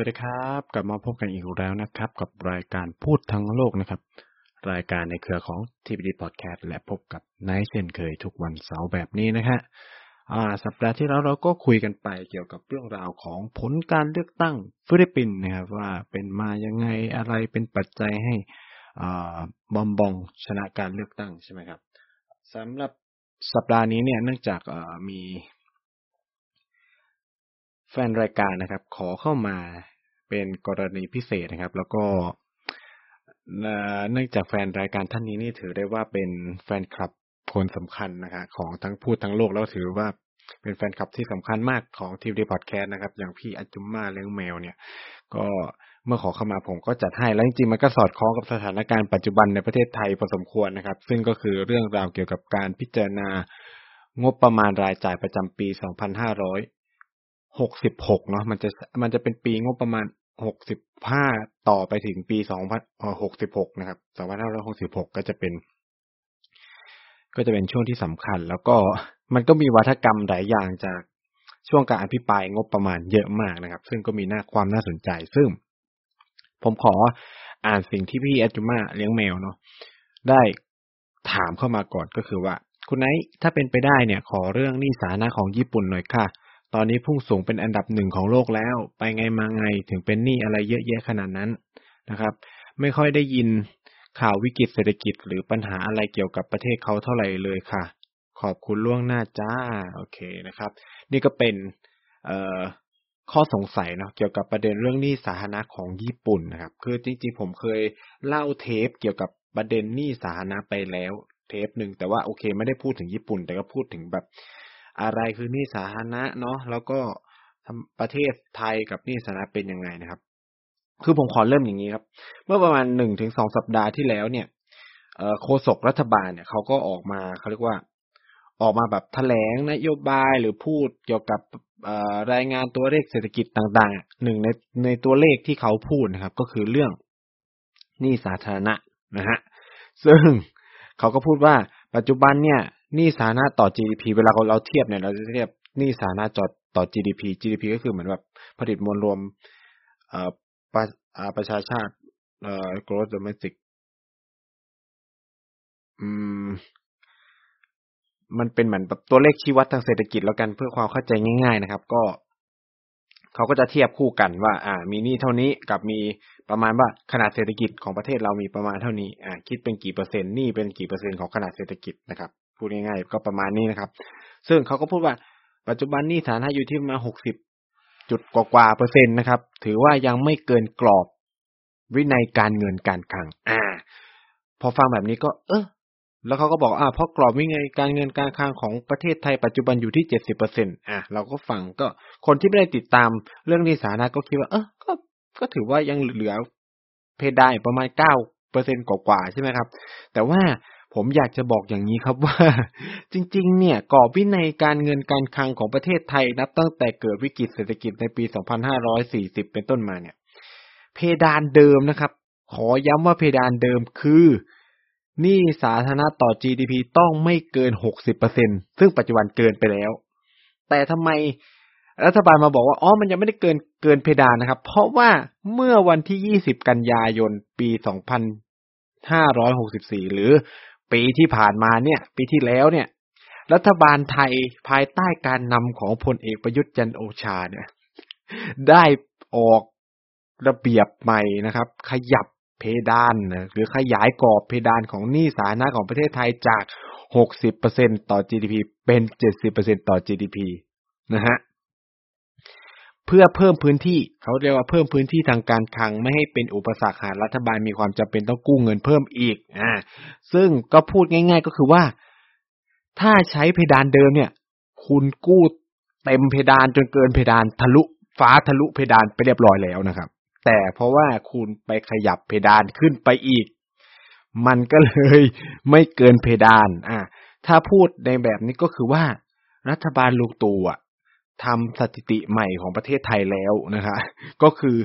วัสดีครับ กลับมาพบกันอีกแล้วนะครับ กับรายการพูดทั้งโลกนะครับ รายการในเครือของ TPD Podcast และพบกับนท์เช่นเคยทุกวันเสาร์แบบนี้นะฮะอ่าสัปดาห์ที่แล้วเราก็คุยกันไปเกี่ยวกับเรื่องราวของผลการเลือกตั้งฟิลิปปินส์นะครับว่าเป็นมายังไงอะไรเป็นปัจจัยให้อ่าบองบองชนะการเลือกตั้งใช่ไหมครับสำหรับสัปดาห์นี้เนี่ยเนื่องจากมี แฟนรายการนะครับ ขอเข้ามาเป็นกรณีพิเศษนะครับ แล้วก็เนื่องจากแฟนรายการท่านนี้นี่ถือได้ว่าเป็นแฟนคลับคนสำคัญนะครับของทั้งพูดทั้งโลกแล้วถือว่าเป็นแฟนคลับที่สำคัญมากของทีมดีพอดแคสต์นะครับ อย่างพี่อัจจุมมาเลี้ยงแมวเนี่ย ก็เมื่อขอเข้ามาผมก็จัดให้ แล้วจริงๆมันก็สอดคล้องกับสถานการณ์ปัจจุบันในประเทศไทยพอสมควรนะครับ ซึ่งก็คือเรื่องราวเกี่ยวกับการพิจารณางบประมาณรายจ่ายประจำปี 2500 หกสิบหกเนาะมันจะมันจะเป็นปีงบประมาณหกสิบห้าต่อไปถึงปีสองพันหกสิบหกนะครับสองพันห้าร้อยหกสิบหกก็จะเป็น ก็จะเป็นช่วงที่สำคัญ แล้วก็มันก็มีวัฒกรรมหลายอย่างจากช่วงการอภิปรายงบประมาณเยอะมากนะครับ ซึ่งก็มีหน้าความน่าสนใจซึ่ง ผมขออ่านสิ่งที่พี่อจูมาเลี้ยงแมวเนาะได้ถามเข้ามาก่อนก็คือว่า คุณไนท์ถ้าเป็นไปได้เนี่ย ขอเรื่องหนี้สาธารณะของญี่ปุ่นหน่อยค่ะ ตอนนี้พุ่งสูงเป็นอันดับหนึ่งของโลกแล้ว ไปไงมาไงถึงเป็นหนี้อะไรเยอะแยะขนาดนั้นนะครับ ไม่ค่อยได้ยินข่าววิกฤตเศรษฐกิจหรือปัญหาอะไรเกี่ยวกับประเทศเขาเท่าไหร่เลยค่ะ ขอบคุณล่วงหน้าจ้า โอเคนะครับ นี่ก็เป็นข้อสงสัยเนาะเกี่ยวกับประเด็นเรื่องหนี้สาธารณะของญี่ปุ่นนะครับ คือจริงๆผมเคยเล่าเทปเกี่ยวกับประเด็นหนี้สาธารณะไปแล้วเทปหนึ่งแต่ว่าโอเคไม่ได้พูดถึงญี่ปุ่น แต่ก็พูดถึงแบบ อะไรคือหนี้สาธารณะเนาะแล้วก็ประเทศไทยกับหนี้สาธารณะเป็นยังไงนะครับ คือผมขอเริ่มอย่างนี้ครับ เมื่อประมาณหนึ่งถึงสองสัปดาห์ที่แล้วเนี่ยโฆษกรัฐบาลเนี่ยเขาก็ออกมาเขาเรียกว่าออกมาแบบแถลงนโยบายหรือพูดเกี่ยวกับรายงานตัวเลขเศรษฐกิจต่างๆหนึ่งในในตัวเลขที่เขาพูดนะครับ ก็คือเรื่องหนี้สาธารณะนะฮะซึ่งเขาก็พูดว่าปัจจุบันเนี่ย หนี้สาธารณะต่อ GDP เวลาเราเราเทียบเนี่ยเราจะเทียบหนี้สาธารณะต่อต่อ GDP GDP ก็คือเหมือนแบบผลิตมวลรวมเอ่อประประชาชาติเอ่อ gross domestic อืม มันเป็นเหมือนแบบตัวเลขชี้วัดทางเศรษฐกิจแล้วกันเพื่อความเข้าใจง่าย ๆ นะครับ ก็เขาก็จะเทียบคู่กันว่า อ่า มีหนี้เท่านี้กับมีประมาณว่าขนาดเศรษฐกิจของประเทศเรามีประมาณเท่านี้ อ่า คิดเป็นกี่เปอร์เซ็นต์หนี้เป็นกี่เปอร์เซ็นต์ของขนาดเศรษฐกิจนะครับ พูดง่ายๆก็ประมาณนี้นะครับ ซึ่งเขาก็พูดว่าปัจจุบันหนี้สาธารณะอยู่ที่ประมาณหกสิบจุดกว่าเปอร์เซ็นต์นะครับ ถือว่ายังไม่เกินกรอบวินัยการเงินการคลัง อ่า พอฟังแบบนี้ก็ เออแล้วเขาก็บอกอ่าเพราะกรอบวินัยการเงินการคลังของประเทศไทยปัจจุบันอยู่ที่เจ็ดสิบเปอร์เซ็นต์อ่าเราก็ฟังก็คนที่ไม่ได้ติดตามเรื่องหนี้สาธารณะก็คิดว่า เออก็ก็ถือว่ายังเหลือเพดานประมาณเก้าเปอร์เซ็นต์กว่าๆใช่ไหมครับ แต่ว่า ผมอยากจะบอกอย่างนี้ครับว่า จริง ๆ เนี่ยกรอบวินัยการเงินการคลังของประเทศไทยนับตั้งแต่เกิดวิกฤตเศรษฐกิจในปี 2540 เป็นต้นมาเนี่ย เพดานเดิมนะครับ ขอย้ำว่าเพดานเดิมคือหนี้สาธารณะต่อ GDP ต้องไม่เกิน 60%ซึ่งปัจจุบันเกินไปแล้ว แต่ทำไมรัฐบาลมาบอกว่าอ๋อมันยังไม่ได้เกินเกินเพดานนะครับ เพราะว่าเมื่อวันที่ 20 กันยายน ปี 2564 หรือ ปีที่ผ่านมาเนี่ย ปีที่แล้วเนี่ย รัฐบาลไทยภายใต้การนำของพลเอกประยุทธ์จันโอชาเนี่ย ได้ออกระเบียบใหม่นะครับ ขยับเพดานหรือขยายกรอบเพดานของหนี้สาธารณะของประเทศไทยจาก 60%ต่อ GDP เป็น 70%ต่อ GDP นะฮะ เพื่อเพิ่มพื้นที่เขาเรียกว่าเพิ่มพื้นที่ทางการคลังไม่ให้เป็นอุปสรรคหากรัฐบาลมีความจำเป็นต้องกู้เงินเพิ่มอีกอ่าซึ่งก็พูดง่าย ๆ ก็คือว่า ถ้าใช้เพดานเดิมเนี่ย คุณกู้เต็มเพดานจนเกินเพดานทะลุฟ้าทะลุเพดานไปเรียบร้อยแล้วนะครับ แต่เพราะว่าคุณไปขยับเพดานขึ้นไปอีก มันก็เลยไม่เกินเพดาน อ่าถ้าพูดในแบบนี้ก็คือว่า รัฐบาลลูกตู่อะ ทำสถิติใหม่ของประเทศไทยแล้วนะคะก็คือ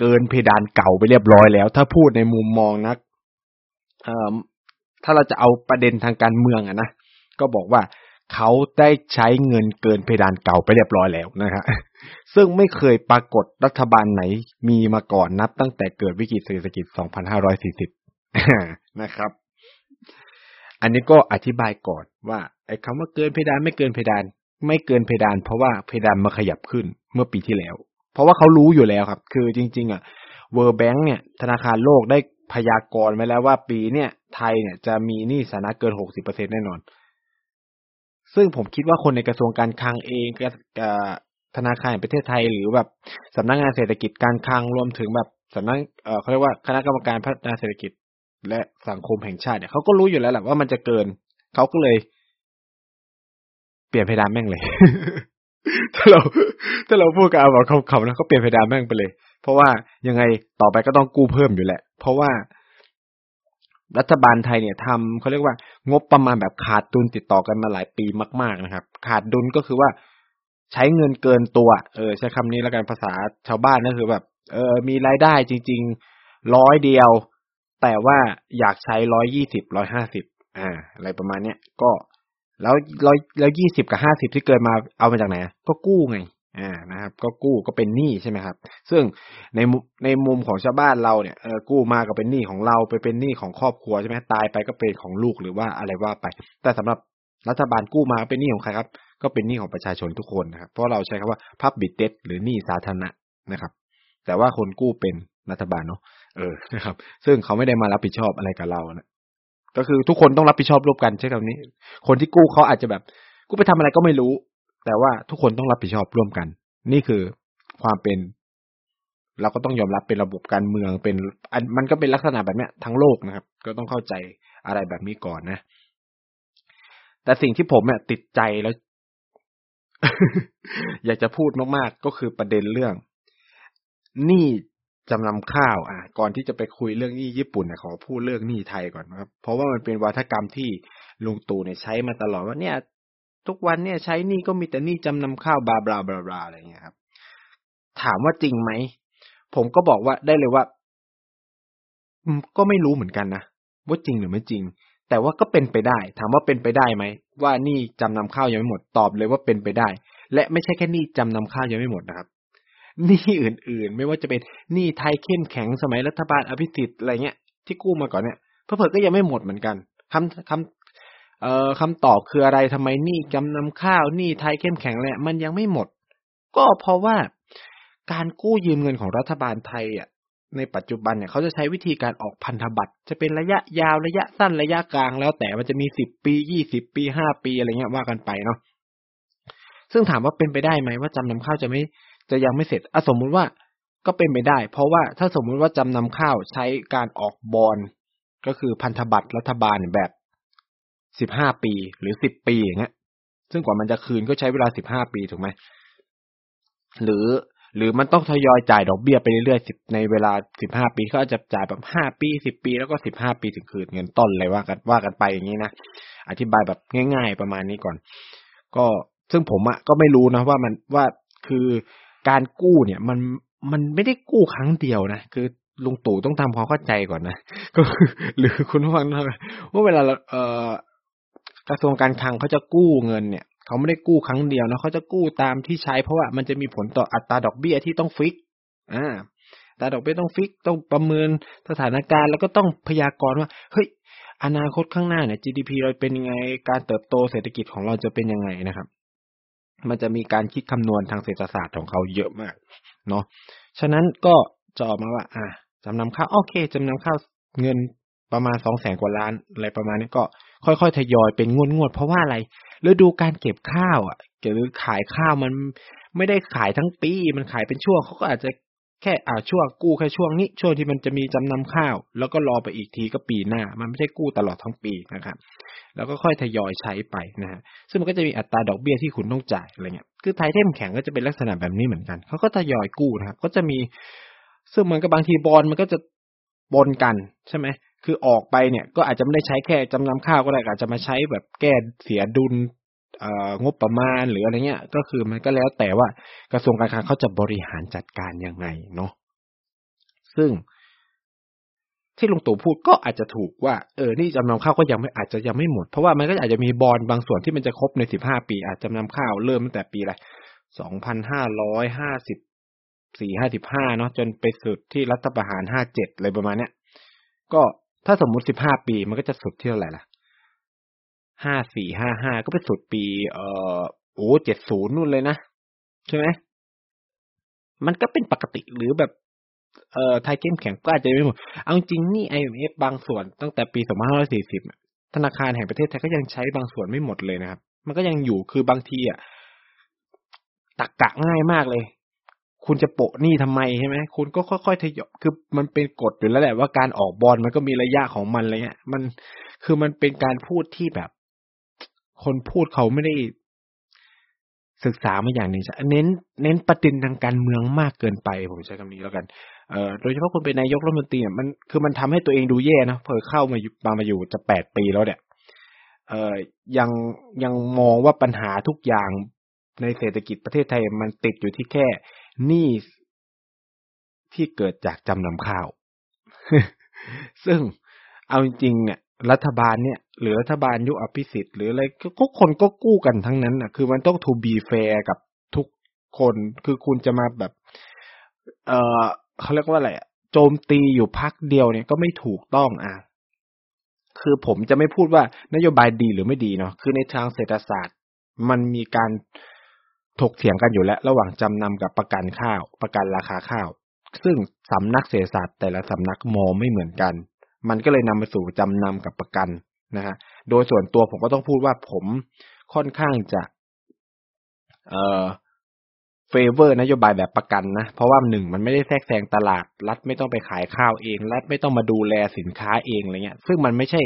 เกินเพดานเก่าไปเรียบร้อยแล้ว ถ้าพูดในมุมมองนักถ้าเราจะเอาประเด็นทางการเมืองอะนะก็บอกว่าเขาได้ใช้เงินเกินเพดานเก่าไปเรียบร้อยแล้วนะครับซึ่งไม่เคยปรากฏรัฐบาลไหนมีมาก่อนนับตั้งแต่เกิดวิกฤตเศรษฐกิจ 2540 นะครับ อันนี้ก็อธิบายก่อนว่าไอ้คำว่าเกินเพดานไม่เกินเพดาน ไม่เกินเพดาน เพราะว่าเพดานมาขยับขึ้นเมื่อปีที่แล้ว เพราะว่าเขารู้อยู่แล้วครับ คือจริง ๆ อะเวอร์แบงค์เนี่ย ธนาคารโลกได้พยากรณ์ไว้แล้วว่าปีเนี่ย ไทยเนี่ยจะมีหนี้สาธารณะเกิน60%แน่นอน ซึ่งผมคิดว่าคนในกระทรวงการคลังเองกธนาคารแห่งประเทศไทยหรือแบบสำนักงงานเศรษฐกิจการคลังรวมถึงแบบสำนักเเขาเรียกว่าคณะกรรมการพัฒนาเศรษฐกิจและสังคมแห่งชาติเนี่ยเขาก็รู้อยู่แล้วแหละว่ามันจะเกิน เขาก็เลย เปลี่ยนเพดานแม่งเลย ถ้าเรา ถ้าเราพูดกับอาบอกเขาๆนะเขาเปลี่ยนเพดานแม่งไปเลย เพราะว่ายังไงต่อไปก็ต้องกู้เพิ่มอยู่แหละ เพราะว่ารัฐบาลไทยเนี่ยทำเขาเรียกว่างบประมาณแบบขาดดุลติดต่อกันมาหลายปีมาก ๆนะครับ ขาดดุลก็คือว่าใช้เงินเกินตัว เออ ใช้คำนี้แล้วกันภาษาชาวบ้านก็คือแบบ เออ มีรายได้จริงๆร้อยเดียว แต่ว่าอยากใช้ร้อยยี่สิบร้อยห้าสิบอ่า อะไรประมาณเนี้ยก็ แล้วร้อยแล้วยี่สิบกับห้าสิบที่เกินมาเอามาจากไหนก็กู้ไงอ่านะครับ ก็กู้ก็เป็นหนี้ใช่ไหมครับ ซึ่งในในมุมของชาวบ้านเราเนี่ยเออกู้มาก็เป็นหนี้ของเราไปเป็นหนี้ของครอบครัวใช่ไหมตายไปก็เป็นของลูกหรือว่าอะไรว่าไป แต่สำหรับรัฐบาลกู้มาเป็นหนี้ของใครครับ ก็เป็นหนี้ของประชาชนทุกคนนะครับ เพราะเราใช้คำว่า public debt หรือหนี้สาธารณะนะครับ แต่ว่าคนกู้เป็นรัฐบาลเนาะเออนะครับ ซึ่งเขาไม่ได้มารับผิดชอบอะไรกับเรานะ ก็คือทุกคนต้องรับผิดชอบร่วมกันใช่คำนี้ คนที่กู้เขาอาจจะแบบ กู้ไปทำอะไรก็ไม่รู้ แต่ว่าทุกคนต้องรับผิดชอบร่วมกัน นี่คือความเป็น เราก็ต้องยอมรับเป็นระบบการเมืองเป็นอันมันก็เป็นลักษณะแบบเนี้ยทั้งโลกนะครับ ก็ต้องเข้าใจอะไรแบบนี้ก่อนนะ แต่สิ่งที่ผมเนี่ยติดใจแล้ว อยากจะพูดมากๆก็คือประเด็นเรื่องหนี้ จำนำข้าว อะ ก่อนที่จะไปคุยเรื่องหนี้ญี่ปุ่นเนี่ยขอพูดเรื่องหนี้ไทยก่อนครับ เพราะว่ามันเป็นวัฒกรรมที่ลุงตู่เนี่ยใช้มาตลอดว่าเนี่ย ทุกวันเนี่ยใช้หนี้ก็มีแต่หนี้จำนำข้าวบลาบลาบลาบลาอะไรเงี้ยครับ ถามว่าจริงไหม ผมก็บอกว่าได้เลยว่าก็ไม่รู้เหมือนกันนะว่าจริงหรือไม่จริง แต่ว่าก็เป็นไปได้ ถามว่าเป็นไปได้ไหมว่านี่จำนำข้าวยังไม่หมดตอบเลยว่าเป็นไปได้ และไม่ใช่แค่นี่จำนำข้าวยังไม่หมดนะครับ หนี่อื่นๆ ไม่ว่าจะเป็นหนี่ไทยเข้มแข็งสมัยรัฐบาลอภิสิทธิ์อะไรเงี้ยที่กู้มาก่อนเนี่ยเพื่อก็ยังไม่หมดเหมือนกันคำคำเอ่อคำตอบคืออะไรทำไมหนี่จำนำข้าวหนี่ไทยเข้มแข็งแหละมันยังไม่หมด ก็เพราะว่าการกู้ยืมเงินของรัฐบาลไทยอะในปัจจุบันเนี่ยเขาจะใช้วิธีการออกพันธบัตรจะเป็นระยะยาวระยะสั้นระยะกลางแล้วแต่มันจะมีสิบปียี่สิบปีห้าปีอะไรเงี้ยว่ากันไปเนาะซึ่งถามว่าเป็นไปได้ไหมว่าจำนำข้าวจะไม่ จะยังไม่เสร็จอะสมมุติว่าก็เป็นไปได้ เพราะว่าถ้าสมมุติว่าจำนำข้าวใช้การออกบอลก็คือพันธบัตรรัฐบาลแบบสิบห้าปีหรือสิบปีอย่างเงี้ย ซึ่งกว่ามันจะคืนก็ใช้เวลาสิบห้าปีถูกไหมหรือหรือมันต้องทยอยจ่ายดอกเบี้ยไปเรื่อยๆสิบในเวลาสิบห้าปีเขาจะจ่ายแบบห้าปีสิบปีแล้วก็สิบห้าปีถึงคืนเงินต้นเลยว่ากันว่ากันไปอย่างนี้นะอธิบายแบบง่าย ๆ ประมาณนี้ก่อน ก็ซึ่งผมอะก็ไม่รู้นะว่ามันว่าคือ การกู้เนี่ย มันมันไม่ได้กู้ครั้งเดียวนะคือลุงตู่ต้องทำความเข้าใจก่อนนะก็หรือคุณผู้ฟังว่าเวลาเอ่อกระทรวงการคลังเขาจะกู้เงินเนี่ยเขาไม่ได้กู้ครั้งเดียวนะเขาจะกู้ตามที่ใช้เพราะว่ามันจะมีผลต่ออัตราดอกเบี้ยที่ต้องฟิก อ่าอัตราดอกเบี้ยต้องฟิกต้องประเมินสถานการณ์ แล้วก็ต้องพยากรณ์ว่าเฮ้ยอนาคตข้างหน้าเนี่ย GDP เราเป็นยังไงการเติบโตเศรษฐกิจของเราจะเป็นยังไงนะครับ มันจะมีการคิดคำนวณทางเศรษฐศาสตร์ของเขาเยอะมากเนาะฉะนั้นก็จะออกมาว่า อ่าจำนำข้าวโอเคจำนำข้าวเงินประมาณสองแสนกว่าล้านอะไรประมาณนี้ก็ค่อยๆทยอยเป็นงวดงวดเพราะว่าอะไรฤดูการเก็บข้าวอะหรือขายข้าวมันไม่ได้ขายทั้งปีมันขายเป็นช่วงเขาก็อาจจะแค่อ่าช่วงกู้แค่ช่วงนี้ช่วงที่มันจะมีจำนำข้าว แล้วก็รอไปอีกทีก็ปีหน้า มันไม่ใช่กู้ตลอดทั้งปีนะครับ แล้วก็ค่อยทยอยใช้ไปนะฮะซึ่งมันก็จะมีอัตราดอกเบี้ยที่คุณต้องจ่ายอะไรเงี้ยคือไทยเทมแข็งก็จะเป็นลักษณะแบบนี้เหมือนกันเขาก็ทยอยกู้นะครับก็จะมีซึ่งมันก็บางทีบอลมันก็จะบนกันใช่ไหมคือออกไปเนี่ยก็อาจจะไม่ได้ใช้แค่จำนำข้าวก็ได้อาจจะมาใช้แบบแก้เสียดุลงบประมาณหรืออะไรเงี้ย ก็คือมันก็แล้วแต่ว่ากระทรวงการคลังเขาจะบริหารจัดการยังไงเนาะซึ่ง ที่ลุงตู่พูดก็อาจจะถูกว่าเออนี่จำนำข้าวก็ยังไม่อาจจะยังไม่หมด เพราะว่ามันก็อาจจะมีบอลบางส่วนที่มันจะครบในสิบห้าปี อาจจำนำข้าวเริ่มตั้งแต่ปีอะไรสองพันห้าร้อยห้าสิบสี่ห้าสิบห้าเนาะจนไปสุดที่รัฐประหารห้าเจ็ดอะไรประมาณเนี้ยก็ถ้าสมมุติสิบห้าปีมันก็จะสุดที่เท่าไหร่ล่ะห้าสี่ห้าห้าก็ไปสุดปี เอ่อโอ้เจ็ดศูนย์นู่นเลยนะ ใช่ไหมมันก็เป็นปกติหรือแบบ เอ่อไทยเข้มแข็งก็อาจจะไม่หมด เอาจริงนี่ IMF บางส่วนตั้งแต่ปี 2540 ธนาคารแห่งประเทศไทยก็ยังใช้บางส่วนไม่หมดเลยนะครับ มันก็ยังอยู่คือบางทีอะตักกะง่ายมากเลย คุณจะโปะหนี้ทำไมใช่ไหมคุณก็ค่อยๆทยอยคือมันเป็นกฎอยู่แล้วแหละว่าการออกบอลมันก็มีระยะของมันอะไรเงี้ย มันคือมันเป็นการพูดที่แบบ คนพูดเขาไม่ได้ศึกษามาอย่างหนึ่งเน้น เน้นประเด็นทางการเมืองมากเกินไป ผมใช้คำนี้แล้วกัน เอ่อโดยเฉพาะคนเป็นนายกรัฐมนตรีมันคือมันทำให้ตัวเองดูแย่นะเพิ่เข้ามาอยู่มามาอยู่จะแปดปีแล้วเนี่ยเอ่อยังยังมองว่าปัญหาทุกอย่างในเศรษฐกิจประเทศไทยมันติดอยู่ที่แค่หนี้ที่เกิดจากจำนำข้าว ซึ่งเอาจริงเนี่ย รัฐบาลเนี่ย หรือรัฐบาลยุคอภิสิทธิ์หรืออะไรก็คนก็กู้กันทั้งนั้นนะคือมันต้อง to be fair กับทุกคน คือคุณจะมาแบบ เออ เขาเรียกว่าอะไรโจมตีอยู่พักเดียวเนี่ยก็ไม่ถูกต้องอะคือผมจะไม่พูดว่านโยบายดีหรือไม่ดีเนาะคือในทางเศรษฐศาสตร์ มันมีการถกเถียงกันอยู่แล้ว ระหว่างจำนำกับประกันข้าว ประกันราคาข้าว ซึ่งสำนักเศรษฐศาสตร์แต่ละสำนักมองไม่เหมือนกัน มันก็เลยนำมาสู่จำนำกับประกันนะฮะโดยส่วนตัวผมก็ต้องพูดว่าผมค่อนข้างจะ เอ่อ favor นโยบายแบบประกันนะ เพราะว่าหนึ่งมันไม่ได้แทรกแซงตลาด รัฐไม่ต้องไปขายข้าวเอง รัฐไม่ต้องมาดูแลสินค้าเองอะไรเงี้ย ซึ่งมันไม่ใช่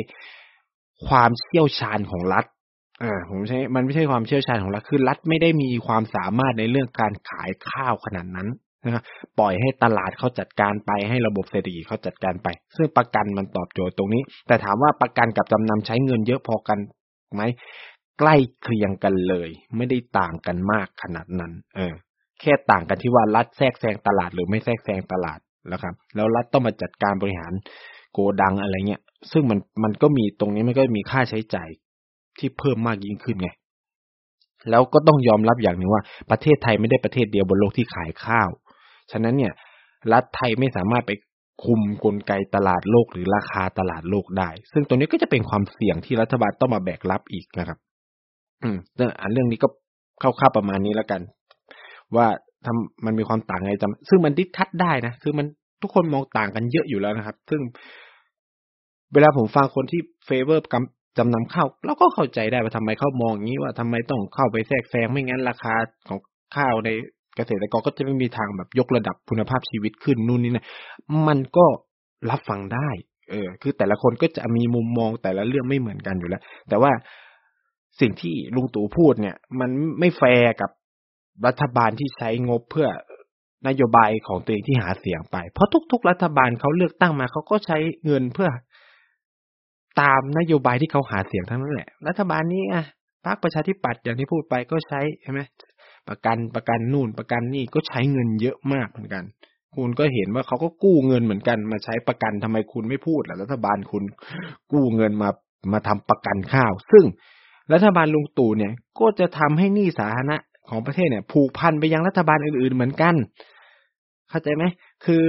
ความเชี่ยวชาญของรัฐอ่าผมใช้มันไม่ใช่ความเชี่ยวชาญของรัฐคือรัฐไม่ได้มีความสามารถในเรื่องการขายข้าวขนาดนั้นนะครับปล่อยให้ตลาดเขาจัดการไปให้ระบบเศรษฐกิจเขาจัดการไป ซึ่งประกันมันตอบโจทย์ตรงนี้ แต่ถามว่าประกันกับจำนำใช้เงินเยอะพอกันไหมใกล้เคียงกันเลย ไม่ได้ต่างกันมากขนาดนั้น เออ แค่ต่างกันที่ว่ารัฐแทรกแซงตลาดหรือไม่แทรกแซงตลาดแล้วครับ แล้วรัฐต้องมาจัดการบริหารโกดังอะไรเงี้ย ซึ่งมันมันก็มีตรงนี้มันก็มีค่าใช้จ่ายที่เพิ่มมากยิ่งขึ้นไง แล้วก็ต้องยอมรับอย่างหนึ่งว่าประเทศไทยไม่ได้ประเทศเดียวบนโลกที่ขายข้าว ฉะนั้นเนี่ย รัฐไทยไม่สามารถไปคุมกลไกตลาดโลกหรือราคาตลาดโลกได้ ซึ่งตรงนี้ก็จะเป็นความเสี่ยงที่รัฐบาลต้องมาแบกรับอีกนะครับ อืมอันเรื่องนี้ก็เข้าๆประมาณนี้แล้วกัน ว่าทำมันมีความต่างไงจำซึ่งมันดิทัดได้นะ คือมันทุกคนมองต่างกันเยอะอยู่แล้วนะครับ ซึ่งเวลาผมฟังคนที่favor กับจำนำข้าวเราก็เข้าใจได้ว่าทำไมเขามองอย่างนี้ว่าทำไมต้องเข้าไปแทรกแซงไม่งั้นราคาของข้าวในเกษตรกรก็จะไม่มีทางแบบยกระดับคุณภาพชีวิตขึ้นนู่นนี่นะมันก็รับฟังได้ เออ คือแต่ละคนก็จะมีมุมมองแต่ละเรื่องไม่เหมือนกันอยู่แล้ว แต่ว่าสิ่งที่ลุงตู่พูดเนี่ย มันไม่แฟร์กับ รัฐบาลที่ใช้งบเพื่อนโยบายของตัวเองที่หาเสียงไป เพราะทุก ๆ รัฐบาลเขาเลือกตั้งมาเขาก็ใช้เงินเพื่อตามนโยบายที่เขาหาเสียงทั้งนั้นแหละ รัฐบาลนี้อะพรรคประชาธิปัตย์อย่างที่พูดไปก็ใช้ใช่ไหมประกันประกันนู่นประกันนี่ก็ใช้เงินเยอะมากเหมือนกัน คุณก็เห็นว่าเขาก็กู้เงินเหมือนกัน มาใช้ประกันทำไมคุณไม่พูดล่ะรัฐบาลคุณกู้เงินมามาทำประกันข้าว ซึ่งรัฐบาลลุงตู่เนี่ย ก็จะทำให้หนี้สาธารณะ ของประเทศเนี่ย ผูกพันไปยังรัฐบาลอื่น ๆ เหมือนกัน เข้าใจไหมคือ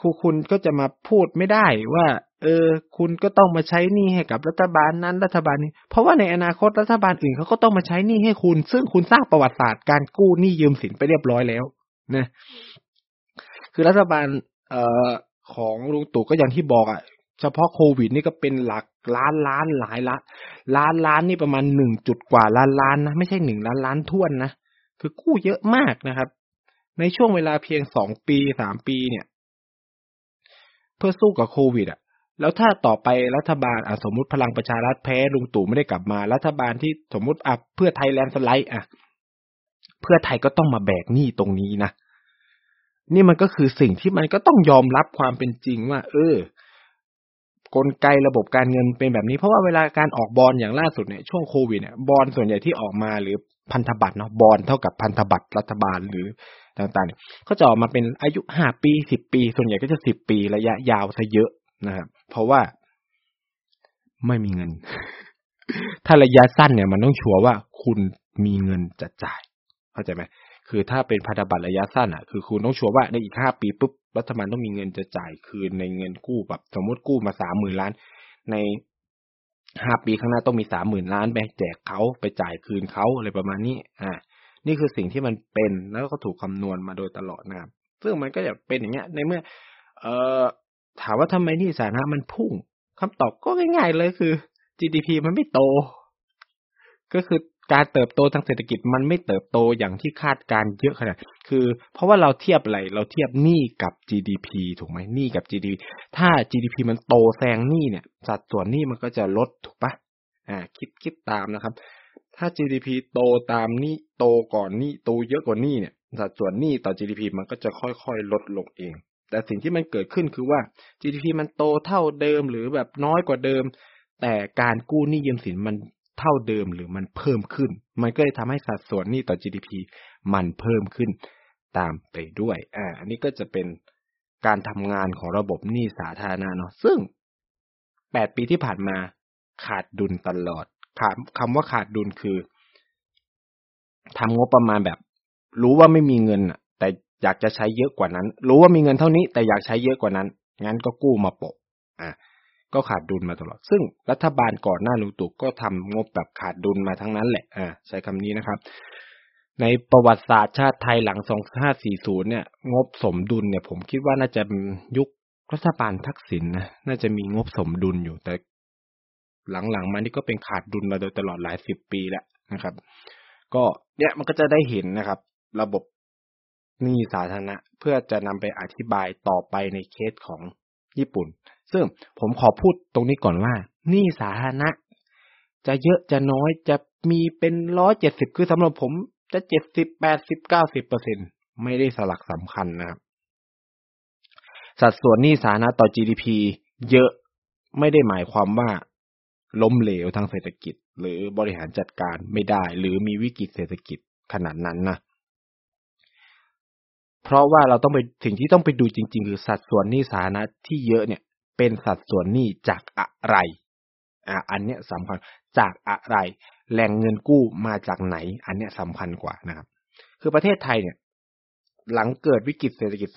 ครูคุณก็จะมาพูดไม่ได้ว่า เออ คุณก็ต้องมาใช้หนี้ให้กับรัฐบาลนั้นรัฐบาลนี้ เพราะว่าในอนาคตรัฐบาลอื่นเขาก็ต้องมาใช้หนี้ให้คุณ ซึ่งคุณสร้างประวัติศาสตร์การกู้หนี้ยืมสินไปเรียบร้อยแล้วนะคือรัฐบาล เอ่อของลุงตู่ก็อย่างที่บอกอะ เฉพาะโควิดนี่ก็เป็นหลักล้านล้านหลายละล้านล้านนี่ประมาณหนึ่งจุดกว่าล้านล้านนะไม่ใช่หนึ่งล้านล้านท่วนนะ คือกู้เยอะมากนะครับ ในช่วงเวลาเพียงสองปีสามปีเนี่ย เพื่อสู้กับโควิดอะ แล้วถ้าต่อไปรัฐบาลอะสมมติพลังประชารัฐแพ้ลุงตู่ไม่ได้กลับมา รัฐบาลที่สมมติอะเพื่อไทยแลนด์สไลด์อะ เพื่อไทยก็ต้องมาแบกหนี้ตรงนี้นะนี่มันก็คือสิ่งที่มันก็ต้องยอมรับความเป็นจริงว่า เออกลไกระบบการเงินเป็นแบบนี้เพราะว่าเวลาการออกบอลอย่างล่าสุดเนี่ยช่วงโควิดเนี่ยบอลส่วนใหญ่ที่ออกมาหรือ พันธบัตรเนาะบอลเท่ากับพันธบัตรรัฐบาลหรือต่างๆเนี่ยก็จะออกมาเป็นอายุห้าปีสิบปี ส่วนใหญ่ก็จะสิบปีระยะยาวซะเยอะนะครับ เพราะว่าไม่มีเงิน ถ้าระยะสั้นเนี่ย มันต้องชัวร์ว่าคุณมีเงินจะจ่าย เข้าใจไหมคือถ้าเป็นพันธบัตรระยะสั้นอะ คือคุณต้องชัวร์ว่าในอีกห้าปีปุ๊บรัฐบาลต้องมีเงินจะจ่ายคืนในเงินกู้แบบสมมติกู้มาสามหมื่นล้าน ใน ห้าปีข้างหน้าต้องมีสามหมื่นล้านไปแจกเขาไปจ่ายคืนเขาอะไรประมาณนี้ อ่า นี่คือสิ่งที่มันเป็นแล้วก็ถูกคำนวณมาโดยตลอดนะครับ ซึ่งมันก็จะเป็นอย่างเงี้ย ในเมื่อ เอ่อ ถามว่าทำไมนี่สาธารณะมันพุ่งคำตอบก็ง่ายๆเลยคือ GDP มันไม่โต ก็คือ การเติบโตทางเศรษฐกิจมันไม่เติบโตอย่างที่คาดการเยอะขนาด คือ เพราะว่าเราเทียบอะไร เราเทียบหนี้กับ GDP ถูกไหมหนี้กับ GDP ถ้า GDP มันโตแซงหนี้เนี่ย สัดส่วนหนี้มันก็จะลดถูกปะอ่า คิดคิดตามนะครับ ถ้า GDP โตตามหนี้โตก่อนหนี้โตเยอะกว่าหนี้เนี่ย สัดส่วนหนี้ต่อ GDP มันก็จะค่อยๆ ลดลงเอง แต่สิ่งที่มันเกิดขึ้นคือว่า GDP มันโตเท่าเดิมหรือแบบน้อยกว่าเดิม แต่การกู้หนี้ยืมสินมัน เท่าเดิมหรือมันเพิ่มขึ้น มันก็เลยทำให้สัดส่วนหนี้ต่อ GDP มันเพิ่มขึ้นตามไปด้วย อ่า อันนี้ก็จะเป็นการทำงานของระบบหนี้สาธารณะเนาะ ซึ่งแปดปีที่ผ่านมาขาดดุลตลอดคำว่าขาดดุลคือทำงบประมาณแบบ รู้ว่าไม่มีเงินอะ แต่อยากจะใช้เยอะกว่านั้น รู้ว่ามีเงินเท่านี้ แต่อยากใช้เยอะกว่านั้น งั้นก็กู้มาโปะ อ่า ก็ขาดดุลมาตลอด ซึ่งรัฐบาลก่อนหน้าลุงตู่ก็ทำงบแบบขาดดุลมาทั้งนั้นแหละ อ่า ใช้คำนี้นะครับ ในประวัติศาสตร์ชาติไทยหลัง 2540 เนี่ย งบสมดุลเนี่ย ผมคิดว่าน่าจะยุครัฐบาลทักษิณนนะ น่าจะมีงบสมดุลอยู่ แต่หลังๆมานี่ก็เป็นขาดดุลมาโดยตลอดหลายสิบปีแล้วนะครับ ก็เนี่ยมันก็จะได้เห็นนะครับ ระบบหนี้สาธารณะ เพื่อจะนำไปอธิบายต่อไปในเคสของ ญี่ปุ่น ซึ่งผมขอพูดตรงนี้ก่อนว่าหนี้สาธารณะ จะเยอะจะน้อยจะมีเป็นร้อยเจ็ดสิบคือสำหรับผมจะเจ็ดสิบแปดสิบเก้าสิบเปอร์เซ็นไม่ได้สลักสำคัญนะครับ สัดส่วนหนี้สาธารณะต่อ GDP เยอะไม่ได้หมายความว่าล้มเหลวทางเศรษฐกิจ หรือบริหารจัดการไม่ได้ หรือมีวิกฤตเศรษฐกิจขนาดนั้นนะ เพราะว่าเราต้องไปสิ่งที่ต้องไปดูจริง ๆ คือสัดส่วนหนี้สาธารณะที่เยอะเนี่ย เป็นสัดส่วนหนี้จากอะไร อ่า อันเนี้ยสำคัญจากอะไร แหล่งเงินกู้มาจากไหน อันเนี้ยสำคัญกว่านะครับ คือประเทศไทยเนี่ย หลังเกิดวิกฤตเศรษฐกิจ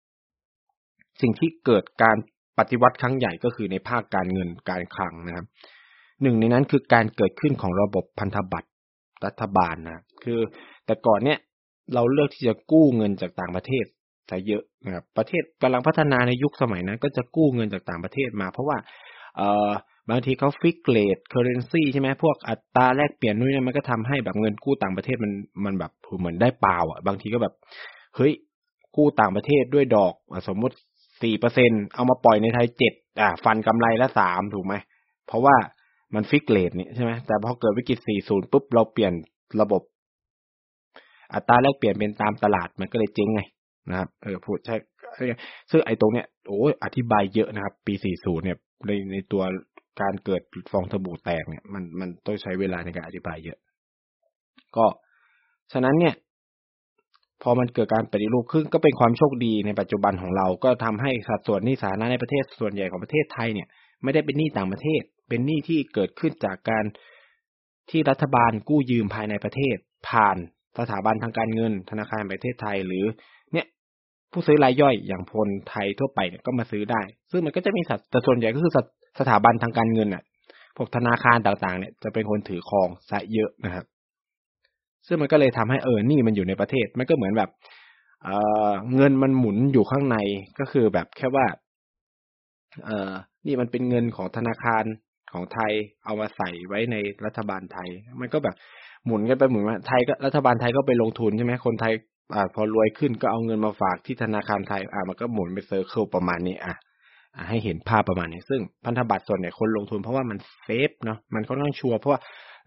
2540 สิ่งที่เกิดการปฏิวัติครั้งใหญ่ก็คือในภาคการเงินการคลังนะครับ หนึ่งในนั้นคือการเกิดขึ้นของระบบพันธบัตรรัฐบาลนะ คือแต่ก่อนเนี่ย เราเลือกที่จะกู้เงินจากต่างประเทศซะเยอะนะครับประเทศกำลังพัฒนาในยุคสมัยนั้น ก็จะกู้เงินจากต่างประเทศมา เพราะว่าเอ่อบางทีเขา fix rate currency ใช่ไหมพวกอัตราแลกเปลี่ยนนู่นนี่มันก็ทำให้แบบเงินกู้ต่างประเทศมันมันแบบเหมือนได้เปล่าอะบางทีก็แบบเฮ้ยกู้ต่างประเทศด้วยดอกสมมติสี่เปอร์เซ็นเอามาปล่อยในไทยเจ็ดอ่าฟันกำไรละสามถูกไหมเพราะว่ามัน fix rate เนี่ยใช่ไหมแต่พอเกิดวิกฤตสี่ศูนย์ปุ๊บเราเปลี่ยนระบบ อัตราแลกเปลี่ยนเป็นตามตลาดมันก็เลยเจ๊งไงนะครับเออพูดใช่ซึ่งไอ้ตรงเนี้ยโอ้อธิบายเยอะนะครับ ปีสี่ศูนย์เนี่ยในในตัวการเกิดฟองสบู่แตกเนี่ยมันมันต้องใช้เวลาในการอธิบายเยอะ ก็ฉะนั้นเนี่ย พอมันเกิดการปฏิรูปขึ้นก็เป็นความโชคดีในปัจจุบันของเรา ก็ทำให้สัดส่วนหนี้สาธารณะในประเทศส่วนใหญ่ของประเทศไทยเนี่ย ไม่ได้เป็นหนี้ต่างประเทศ เป็นหนี้ที่เกิดขึ้นจากการที่รัฐบาลกู้ยืมภายในประเทศ ผ่าน สถาบันทางการเงิน ธนาคารประเทศไทย หรือเนี่ยผู้ซื้อรายย่อยอย่างพลไทยทั่วไปเนี่ยก็มาซื้อได้ ซึ่งมันก็จะมีสัดแต่ส่วนใหญ่ก็คือสถาบันทางการเงินอะพวกธนาคารต่างๆ เนี่ยจะเป็นคนถือครองซะเยอะนะครับ ซึ่งมันก็เลยทำให้เออนี่มันอยู่ในประเทศ มันก็เหมือนแบบเออเงินมันหมุนอยู่ข้างในก็คือแบบแค่ว่า เออนี่มันเป็นเงินของธนาคารของไทยเอามาใส่ไว้ในรัฐบาลไทย มันก็แบบหมุนกันไปหมุนมาไทยก็รัฐบาลไทยก็ไปลงทุนใช่ไหมคนไทยอ่าพอรวยขึ้นก็เอาเงินมาฝากที่ธนาคารไทย อ่ามันก็หมุนไป circle ประมาณนี้อะให้เห็นภาพประมาณนี้ ซึ่งพันธบัตรส่วนใหญ่คนลงทุนเพราะว่ามัน safe เนาะมันค่อนข้างชัวร์เพราะว่า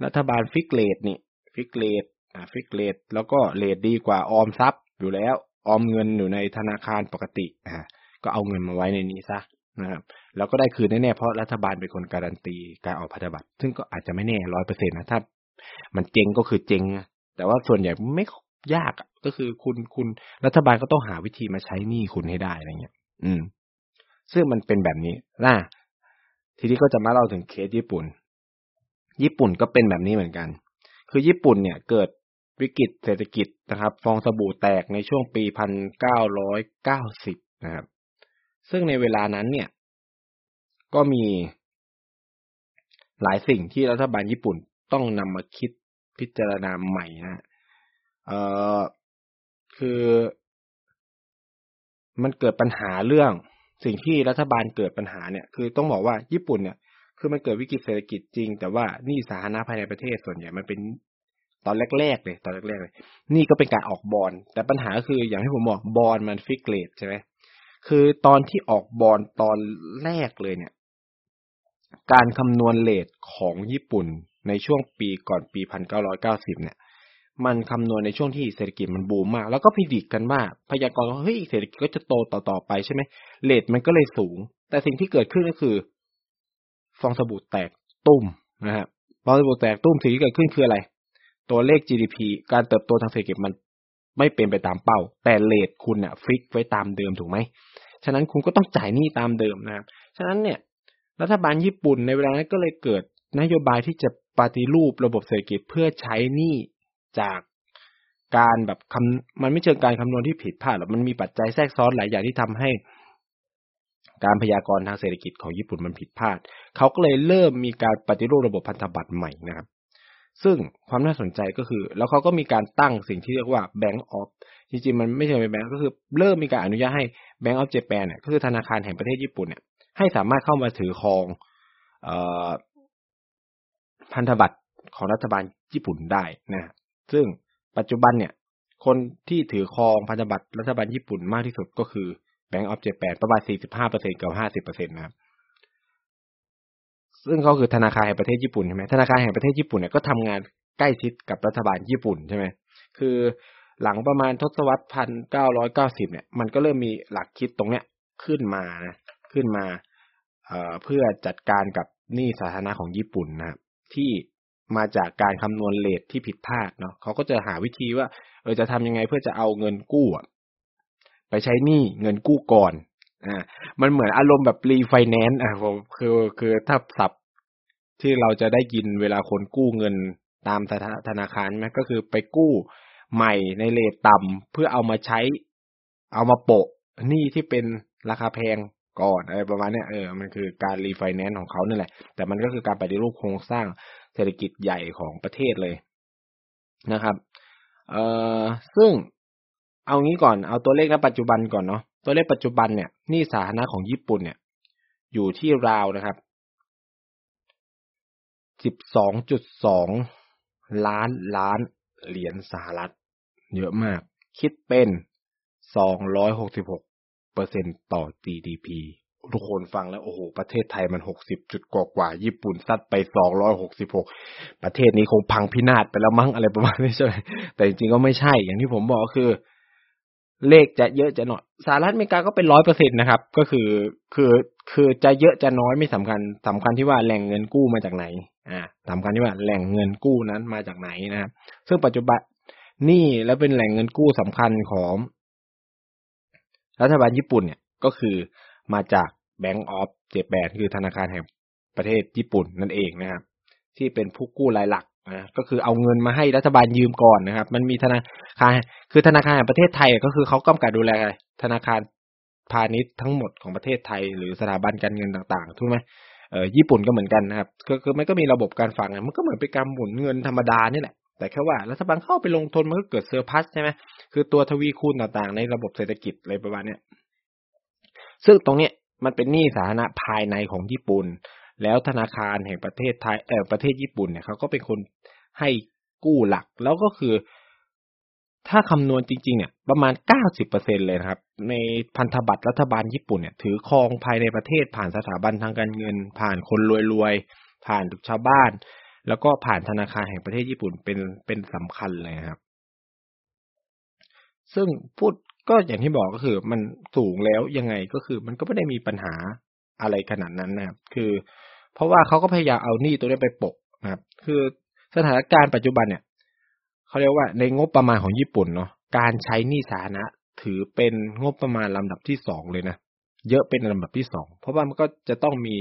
รัฐบาล fix rate นี่ fix rate อ่า fix rate แล้วก็ rate ดีกว่าออมทรัพย์อยู่แล้วออมเงินอยู่ในธนาคารปกติอ่าก็เอาเงินมาไว้ในนี้ซะนะครับแล้วก็ได้คืนแน่ๆเพราะรัฐบาลเป็นคนการันตีการออกพันธบัตรซึ่งก็อาจจะไม่แน่ร้อยเปอร์เซ็นต์นะถ้า มันเจ๊งก็คือเจ๊งแต่ว่าส่วนใหญ่ไม่ยากอะ ก็คือคุณคุณรัฐบาลก็ต้องหาวิธีมาใช้หนี้คุณให้ได้อะไรเงี้ย อืม ซึ่งมันเป็นแบบนี้นะทีนี้ก็จะมาเล่าถึงเคสญี่ปุ่น ญี่ปุ่นก็เป็นแบบนี้เหมือนกัน คือญี่ปุ่นเนี่ยเกิดวิกฤตเศรษฐกิจนะครับ ฟองสบู่แตกในช่วงปีพันเก้าร้อยเก้าสิบนะครับ ซึ่งในเวลานั้นเนี่ย ก็มีหลายสิ่งที่รัฐบาลญี่ปุ่น ต้องนำมาคิดพิจารณาใหม่นะเอ่อคือมันเกิดปัญหาเรื่อง สิ่งที่รัฐบาลเกิดปัญหาเนี่ย คือต้องบอกว่าญี่ปุ่นเนี่ย คือมันเกิดวิกฤตเศรษฐกิจจริง แต่ว่าหนี้สาธารณะภายในประเทศส่วนใหญ่มันเป็นตอนแรกๆเลยตอนแรกๆเลยนี่ก็เป็นการออกบอลแต่ปัญหาคืออย่างที่ผมบอก bond มัน fix rate ใช่ไหมคือตอนที่ออกบอลตอนแรกเลยเนี่ย การคำนวณ rate ของญี่ปุ่น ในช่วงปีก่อนปีพันเก้าร้อยเนี่ย มันคำนวณในช่วงที่เศรษฐกิจมันบูมมาก แล้วก็ predict กันว่าพยากรณ์ว่าเฮ้ยเศรษฐกิจก็จะโตต่อๆไปใช่ไหมเลทมันก็เลยสูง แต่สิ่งที่เกิดขึ้นก็คือ ฟองสบู่แตกตุ้มนะฮะฟองสบู่แตกตุ้มสิ่งที่เกิดขึ้นคืออะไร ตัวเลข GDP การเติบโตทางเศรษฐกิจมันไม่เป็นไปตามเป้า แต่เลทคุณอะฟิกไว้ตามเดิมถูกไหมฉะนั้นคุณก็ต้องจ่ายหนี้ตามเดิมนะครับ ฉะนั้นเนี่ย รัฐบาลญี่ปุ่นในเวลานั้นก็เลยเกิดนโยบายที่จะ ปฏิรูประบบเศรษฐกิจเพื่อใช้หนี้จากการแบบคำมันไม่เชิงการคำนวณที่ผิดพลาดหรอกมันมีปัจจัยแทรกซ้อนหลายอย่างที่ทำให้ การพยากรณ์ทางเศรษฐกิจของญี่ปุ่นมันผิดพลาด เขาก็เลยเริ่มมีการปฏิรูประบบพันธบัตรใหม่นะครับ ซึ่งความน่าสนใจก็คือ แล้วเขาก็มีการตั้งสิ่งที่เรียกว่า Bank of จริงๆมันไม่ใช่เป็นแบงก์ก็คือเริ่มมีการอนุญาตให้ Bank of Japan เนี่ยก็คือธนาคารแห่งประเทศญี่ปุ่นเนี่ยให้สามารถเข้ามาถือครอง พันธบัตรของรัฐบาลญี่ปุ่นได้นะซึ่งปัจจุบันเนี่ย คนที่ถือครองพันธบัตรรัฐบาลญี่ปุ่นมากที่สุดก็คือ Bank of Japan ประมาณ 45%กับ50%นะครับซึ่งเขาคือธนาคารแห่งประเทศญี่ปุ่นใช่ไหมธนาคารแห่งประเทศญี่ปุ่นเนี่ยก็ทำงานใกล้ชิดกับรัฐบาลญี่ปุ่นใช่ไหมคือหลังประมาณทศวรรษพันเก้าร้อยเก้าสิบเนี่ย มันก็เริ่มมีหลักคิดตรงเนี้ยขึ้นมานะขึ้นมาเอ่อเพื่อจัดการกับหนี้สาธารณะของญี่ปุ่นนะครับ ที่มาจากการคำนวณ rate ที่ผิดพลาดเนาะเขาก็จะหาวิธีว่า เออจะทำยังไงเพื่อจะเอาเงินกู้ไปใช้หนี้เงินกู้ก่อนอ่ามันเหมือนอารมณ์แบบรีไฟแนนซ์อะผมคือคือถ้าศัพท์ที่เราจะได้ยินเวลาคนกู้เงินตามธนาคารไหมก็คือไปกู้ใหม่ใน rate ต่ำเพื่อเอามาใช้ เอามาโปะหนี้ที่เป็นราคาแพง ก่อนอะไรประมาณนี้เออมันคือการรีไฟแนนซ์ของเขานั่นแหละ แต่มันก็คือการปฏิรูปโครงสร้างเศรษฐกิจใหญ่ของประเทศเลยนะครับ เอ่อซึ่งเอางี้ก่อนเอาตัวเลขณปัจจุบันก่อนเนาะตัวเลขปัจจุบันเนี่ยหนี้สาธารณะของญี่ปุ่นเนี่ย อยู่ที่ราวนะครับสิบสองจุดสองล้านล้านเหรียญสหรัฐ เยอะมาก คิดเป็นสองร้อยหกสิบหก เปอร์เซ็นต่อ GDP ทุกคนฟังแล้ว โอ้โห ประเทศไทยมันหกสิบจุดกว่ากว่า ญี่ปุ่นซัดไปสองร้อยหกสิบหกประเทศนี้คงพังพินาศไปแล้วมั้งอะไรประมาณนี้ใช่ไหมแต่จริงๆก็ไม่ใช่ อย่างที่ผมบอกคือ เลขจะเยอะจะน้อยสหรัฐอเมริกาก็เป็นร้อยเปอร์เซ็นตนะครับ ก็คือคือคือจะเยอะจะน้อยไม่สำคัญสำคัญที่ว่าแหล่งเงินกู้มาจากไหน อ่าสำคัญที่ว่าแหล่งเงินกู้นั้นมาจากไหนนะครับซึ่งปัจจุบันนี่แล้วเป็นแหล่งเงินกู้สำคัญของ รัฐบาลญี่ปุ่นเนี่ยก็คือมาจาก Bank of Japan คือธนาคารแห่งประเทศญี่ปุ่นนั่นเองนะครับ ที่เป็นผู้กู้รายหลักนะก็คือเอาเงินมาให้รัฐบาลยืมก่อนนะครับ มันมีธนาคารคือธนาคารแห่งประเทศไทยก็คือเขากำกับดูแลธนาคารพาณิชย์ทั้งหมดของประเทศไทย หรือสถาบันการเงินต่างๆถูกไหมเออญี่ปุ่นก็เหมือนกันนะครับก็คือมันก็มีระบบการฝากเงินมันก็เหมือนเป็นการหมุนเงินธรรมดานี่แหละ แต่แค่ว่ารัฐบาลเข้าไปลงทุนมันก็เกิดเซอร์พัสใช่ไหมคือตัวทวีคูณต่างๆ ในระบบเศรษฐกิจอะไรประมาณเนี้ยซึ่งตรงเนี้ยมันเป็นหนี้สาธารณะภายในของญี่ปุ่น แล้วธนาคารแห่งประเทศไทยเออประเทศญี่ปุ่นเนี่ยเขาก็เป็นคนให้กู้หลัก แล้วก็คือ ถ้าคำนวณจริง ๆ เนี่ย ประมาณเก้าสิบเปอร์เซ็นเลยนะครับ ในพันธบัตรรัฐบาลญี่ปุ่นเนี่ย ถือครองภายในประเทศผ่านสถาบันทางการเงิน ผ่านคนรวยๆ ผ่านชาวบ้าน แล้วก็ผ่านธนาคารแห่งประเทศญี่ปุ่นเป็นเป็นสำคัญเลยครับ ซึ่งพูดก็อย่างที่บอกก็คือ มันสูงแล้วยังไงก็คือ มันก็ไม่ได้มีปัญหาอะไรขนาดนั้นนะครับ คือ เพราะว่าเขาก็พยายามเอาหนี้ตัวนี้ไปปกนะครับ คือสถานการณ์ปัจจุบันเนี่ยเขาเรียกว่าในงบประมาณของญี่ปุ่นเนาะการใช้หนี้สาธารณะถือเป็นงบประมาณลำดับที่สองเลยนะเยอะเป็นลำดับที่สองเพราะว่ามันก็จะต้องมี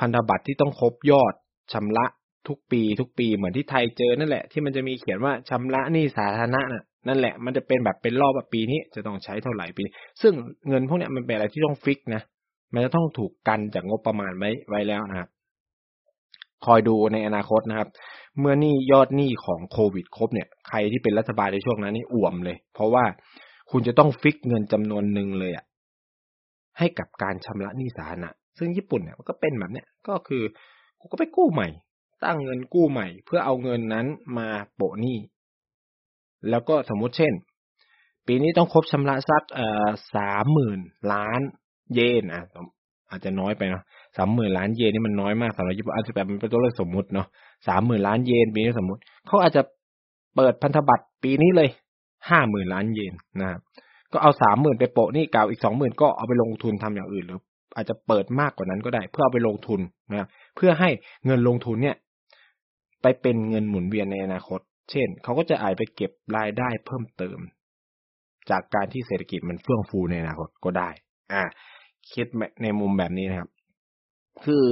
พันธบัตรที่ต้องครบยอดชำระ ทุกปีทุกปีเหมือนที่ไทยเจอนั่นแหละ ที่มันจะมีเขียนว่าชำระหนี้สาธารณะน่ะนั่นแหละมันจะเป็นแบบเป็นรอบปีนี้จะต้องใช้เท่าไหร่ปี ซึ่งเงินพวกเนี้ยมันเป็นอะไรที่ต้องฟิกนะมันจะต้องถูกกันจากงบประมาณไว้ไว้แล้วนะครับคอยดูในอนาคตนะครับ เมื่อนี่ยอดหนี้ของโควิดครบเนี่ยใครที่เป็นรัฐบาลในช่วงนั้นนี่อ่วมเลย เพราะว่าคุณจะต้องฟิกเงินจำนวนหนึ่งเลยอะให้กับการชำระหนี้สาธารณะซึ่งญี่ปุ่นเนี่ยมันก็เป็นแบบเนี้ยก็คือกูก็ไปกู้ใหม่ ตั้งเงินกู้ใหม่ เพื่อเอาเงินนั้นมาโปะหนี้ แล้วก็สมมุติเช่น ปีนี้ต้องครบชำระสักเอ่อสามหมื่นล้านเยนอะอาจจะน้อยไปเนาะสามหมื่นล้านเยนนี่มันน้อยมากสำหรับญี่ปุ่นอาจจะแบบมันเป็นตัวเลขสมมุติเนาะสามหมื่นล้านเยนปีนี้สมมติเขาอาจจะเปิดพันธบัตรปีนี้เลยห้าหมื่นล้านเยนนะครับก็เอาสามหมื่นไปโปะนี่เก่าอีกสองหมื่นก็เอาไปลงทุนทำอย่างอื่นหรืออาจจะเปิดมากกว่านั้นก็ได้ เพื่อเอาไปลงทุนนะเพื่อให้เงินลงทุนเนี่ย ไปเป็นเงินหมุนเวียนในอนาคต เช่น เขาก็จะอาจไปเก็บรายได้เพิ่มเติม จากการที่เศรษฐกิจมันเฟื่องฟูในอนาคตก็ได้ อ่า คิดในมุมแบบนี้นะครับ คือ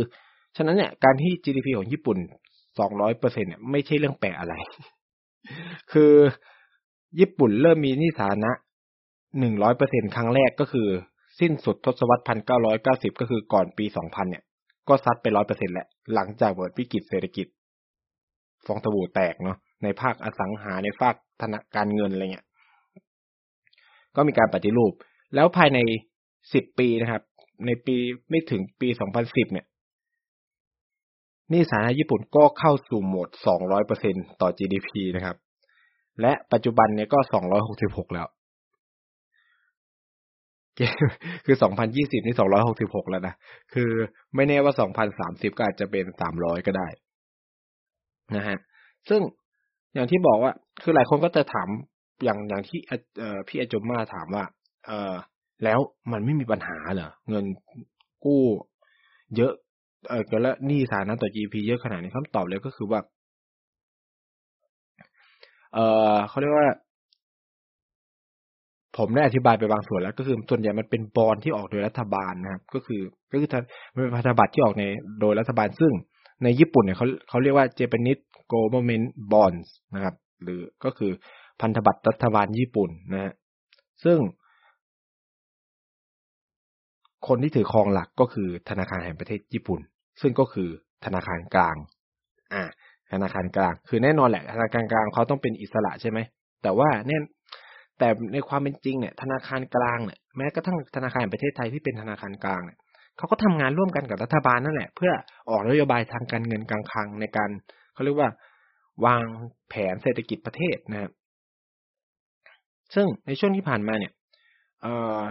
ฉะนั้นเนี่ย การที่ GDP ของญี่ปุ่นสองร้อยเปอร์เซ็นเนี่ย ไม่ใช่เรื่องแปลกอะไร คือญี่ปุ่นเริ่มมีนิสานะหนึ่งร้อยเปอร์เซ็นครั้งแรกก็คือ สิ้นสุดทศวรรษพันเก้าร้อยเก้าสิบก็คือก่อนปีสองพันเนี่ย ก็ซัดไปร้อยเปอร์เซ็นแหละ หลังจากเกิดวิกฤตเศรษฐกิจ ฟองสบู่แตกเนาะในภาคอสังหาในภาคธนาการเงินอะไรเงี้ย ก็มีการปฏิรูป แล้วภายในสิบปีนะครับ ในปีไม่ถึงปีสองพันสิบเนี่ยนี่สาธารณญี่ปุ่นก็เข้าสู่โหมดสองร้อยเปอร์เซ็นต่อ GDP นะครับ และปัจจุบันเนี่ยก็สองร้อยหกสิบหกแล้ว คือสองพันยี่สิบนี่สองร้อยหกสิบหกแล้วนะ คือไม่แน่ว่าสองพันสามสิบก็อาจจะเป็นสามร้อยก็ได้ นะฮะ ซึ่งอย่างที่บอกว่า คือหลายคนก็จะถามอย่างอย่างที่พี่อาจมมาถามว่า เออแล้วมันไม่มีปัญหาเหรอเงินกู้เยอะ เออแล้วนี่สานะต่อ GDP เยอะขนาดนี้คำตอบเลยก็คือว่า เออเขาเรียกว่า ผมได้อธิบายไปบางส่วนแล้วก็คือส่วนใหญ่มันเป็นบอลที่ออกโดยรัฐบาลนะครับ ก็คือ ก็คือมันเป็นพันธบัตรที่ออกในโดยรัฐบาลซึ่ง ในญี่ปุ่นเนี่ยเขาเขาเรียกว่า Japanese Government Bonds นะครับ หรือก็คือพันธบัตรรัฐบาลญี่ปุ่นนะฮะซึ่ง คนที่ถือครองหลักก็คือธนาคารแห่งประเทศญี่ปุ่น ซึ่งก็คือธนาคารกลาง อ่า ธนาคารกลาง คือแน่นอนแหละ ธนาคารกลางเขาต้องเป็นอิสระใช่ไหม แต่ว่าเนี่ยแต่ในความเป็นจริงเนี่ย ธนาคารกลางเนี่ย แม้กระทั่งธนาคารแห่งประเทศไทยที่เป็นธนาคารกลางเนี่ย เขาก็ทำงานร่วมกันกับรัฐบาลนั่นแหละ เพื่อออกนโยบายทางการเงินการคลังในการเขาเรียกว่าวางแผนเศรษฐกิจประเทศนะครับซึ่งในช่วงที่ผ่านมาเนี่ย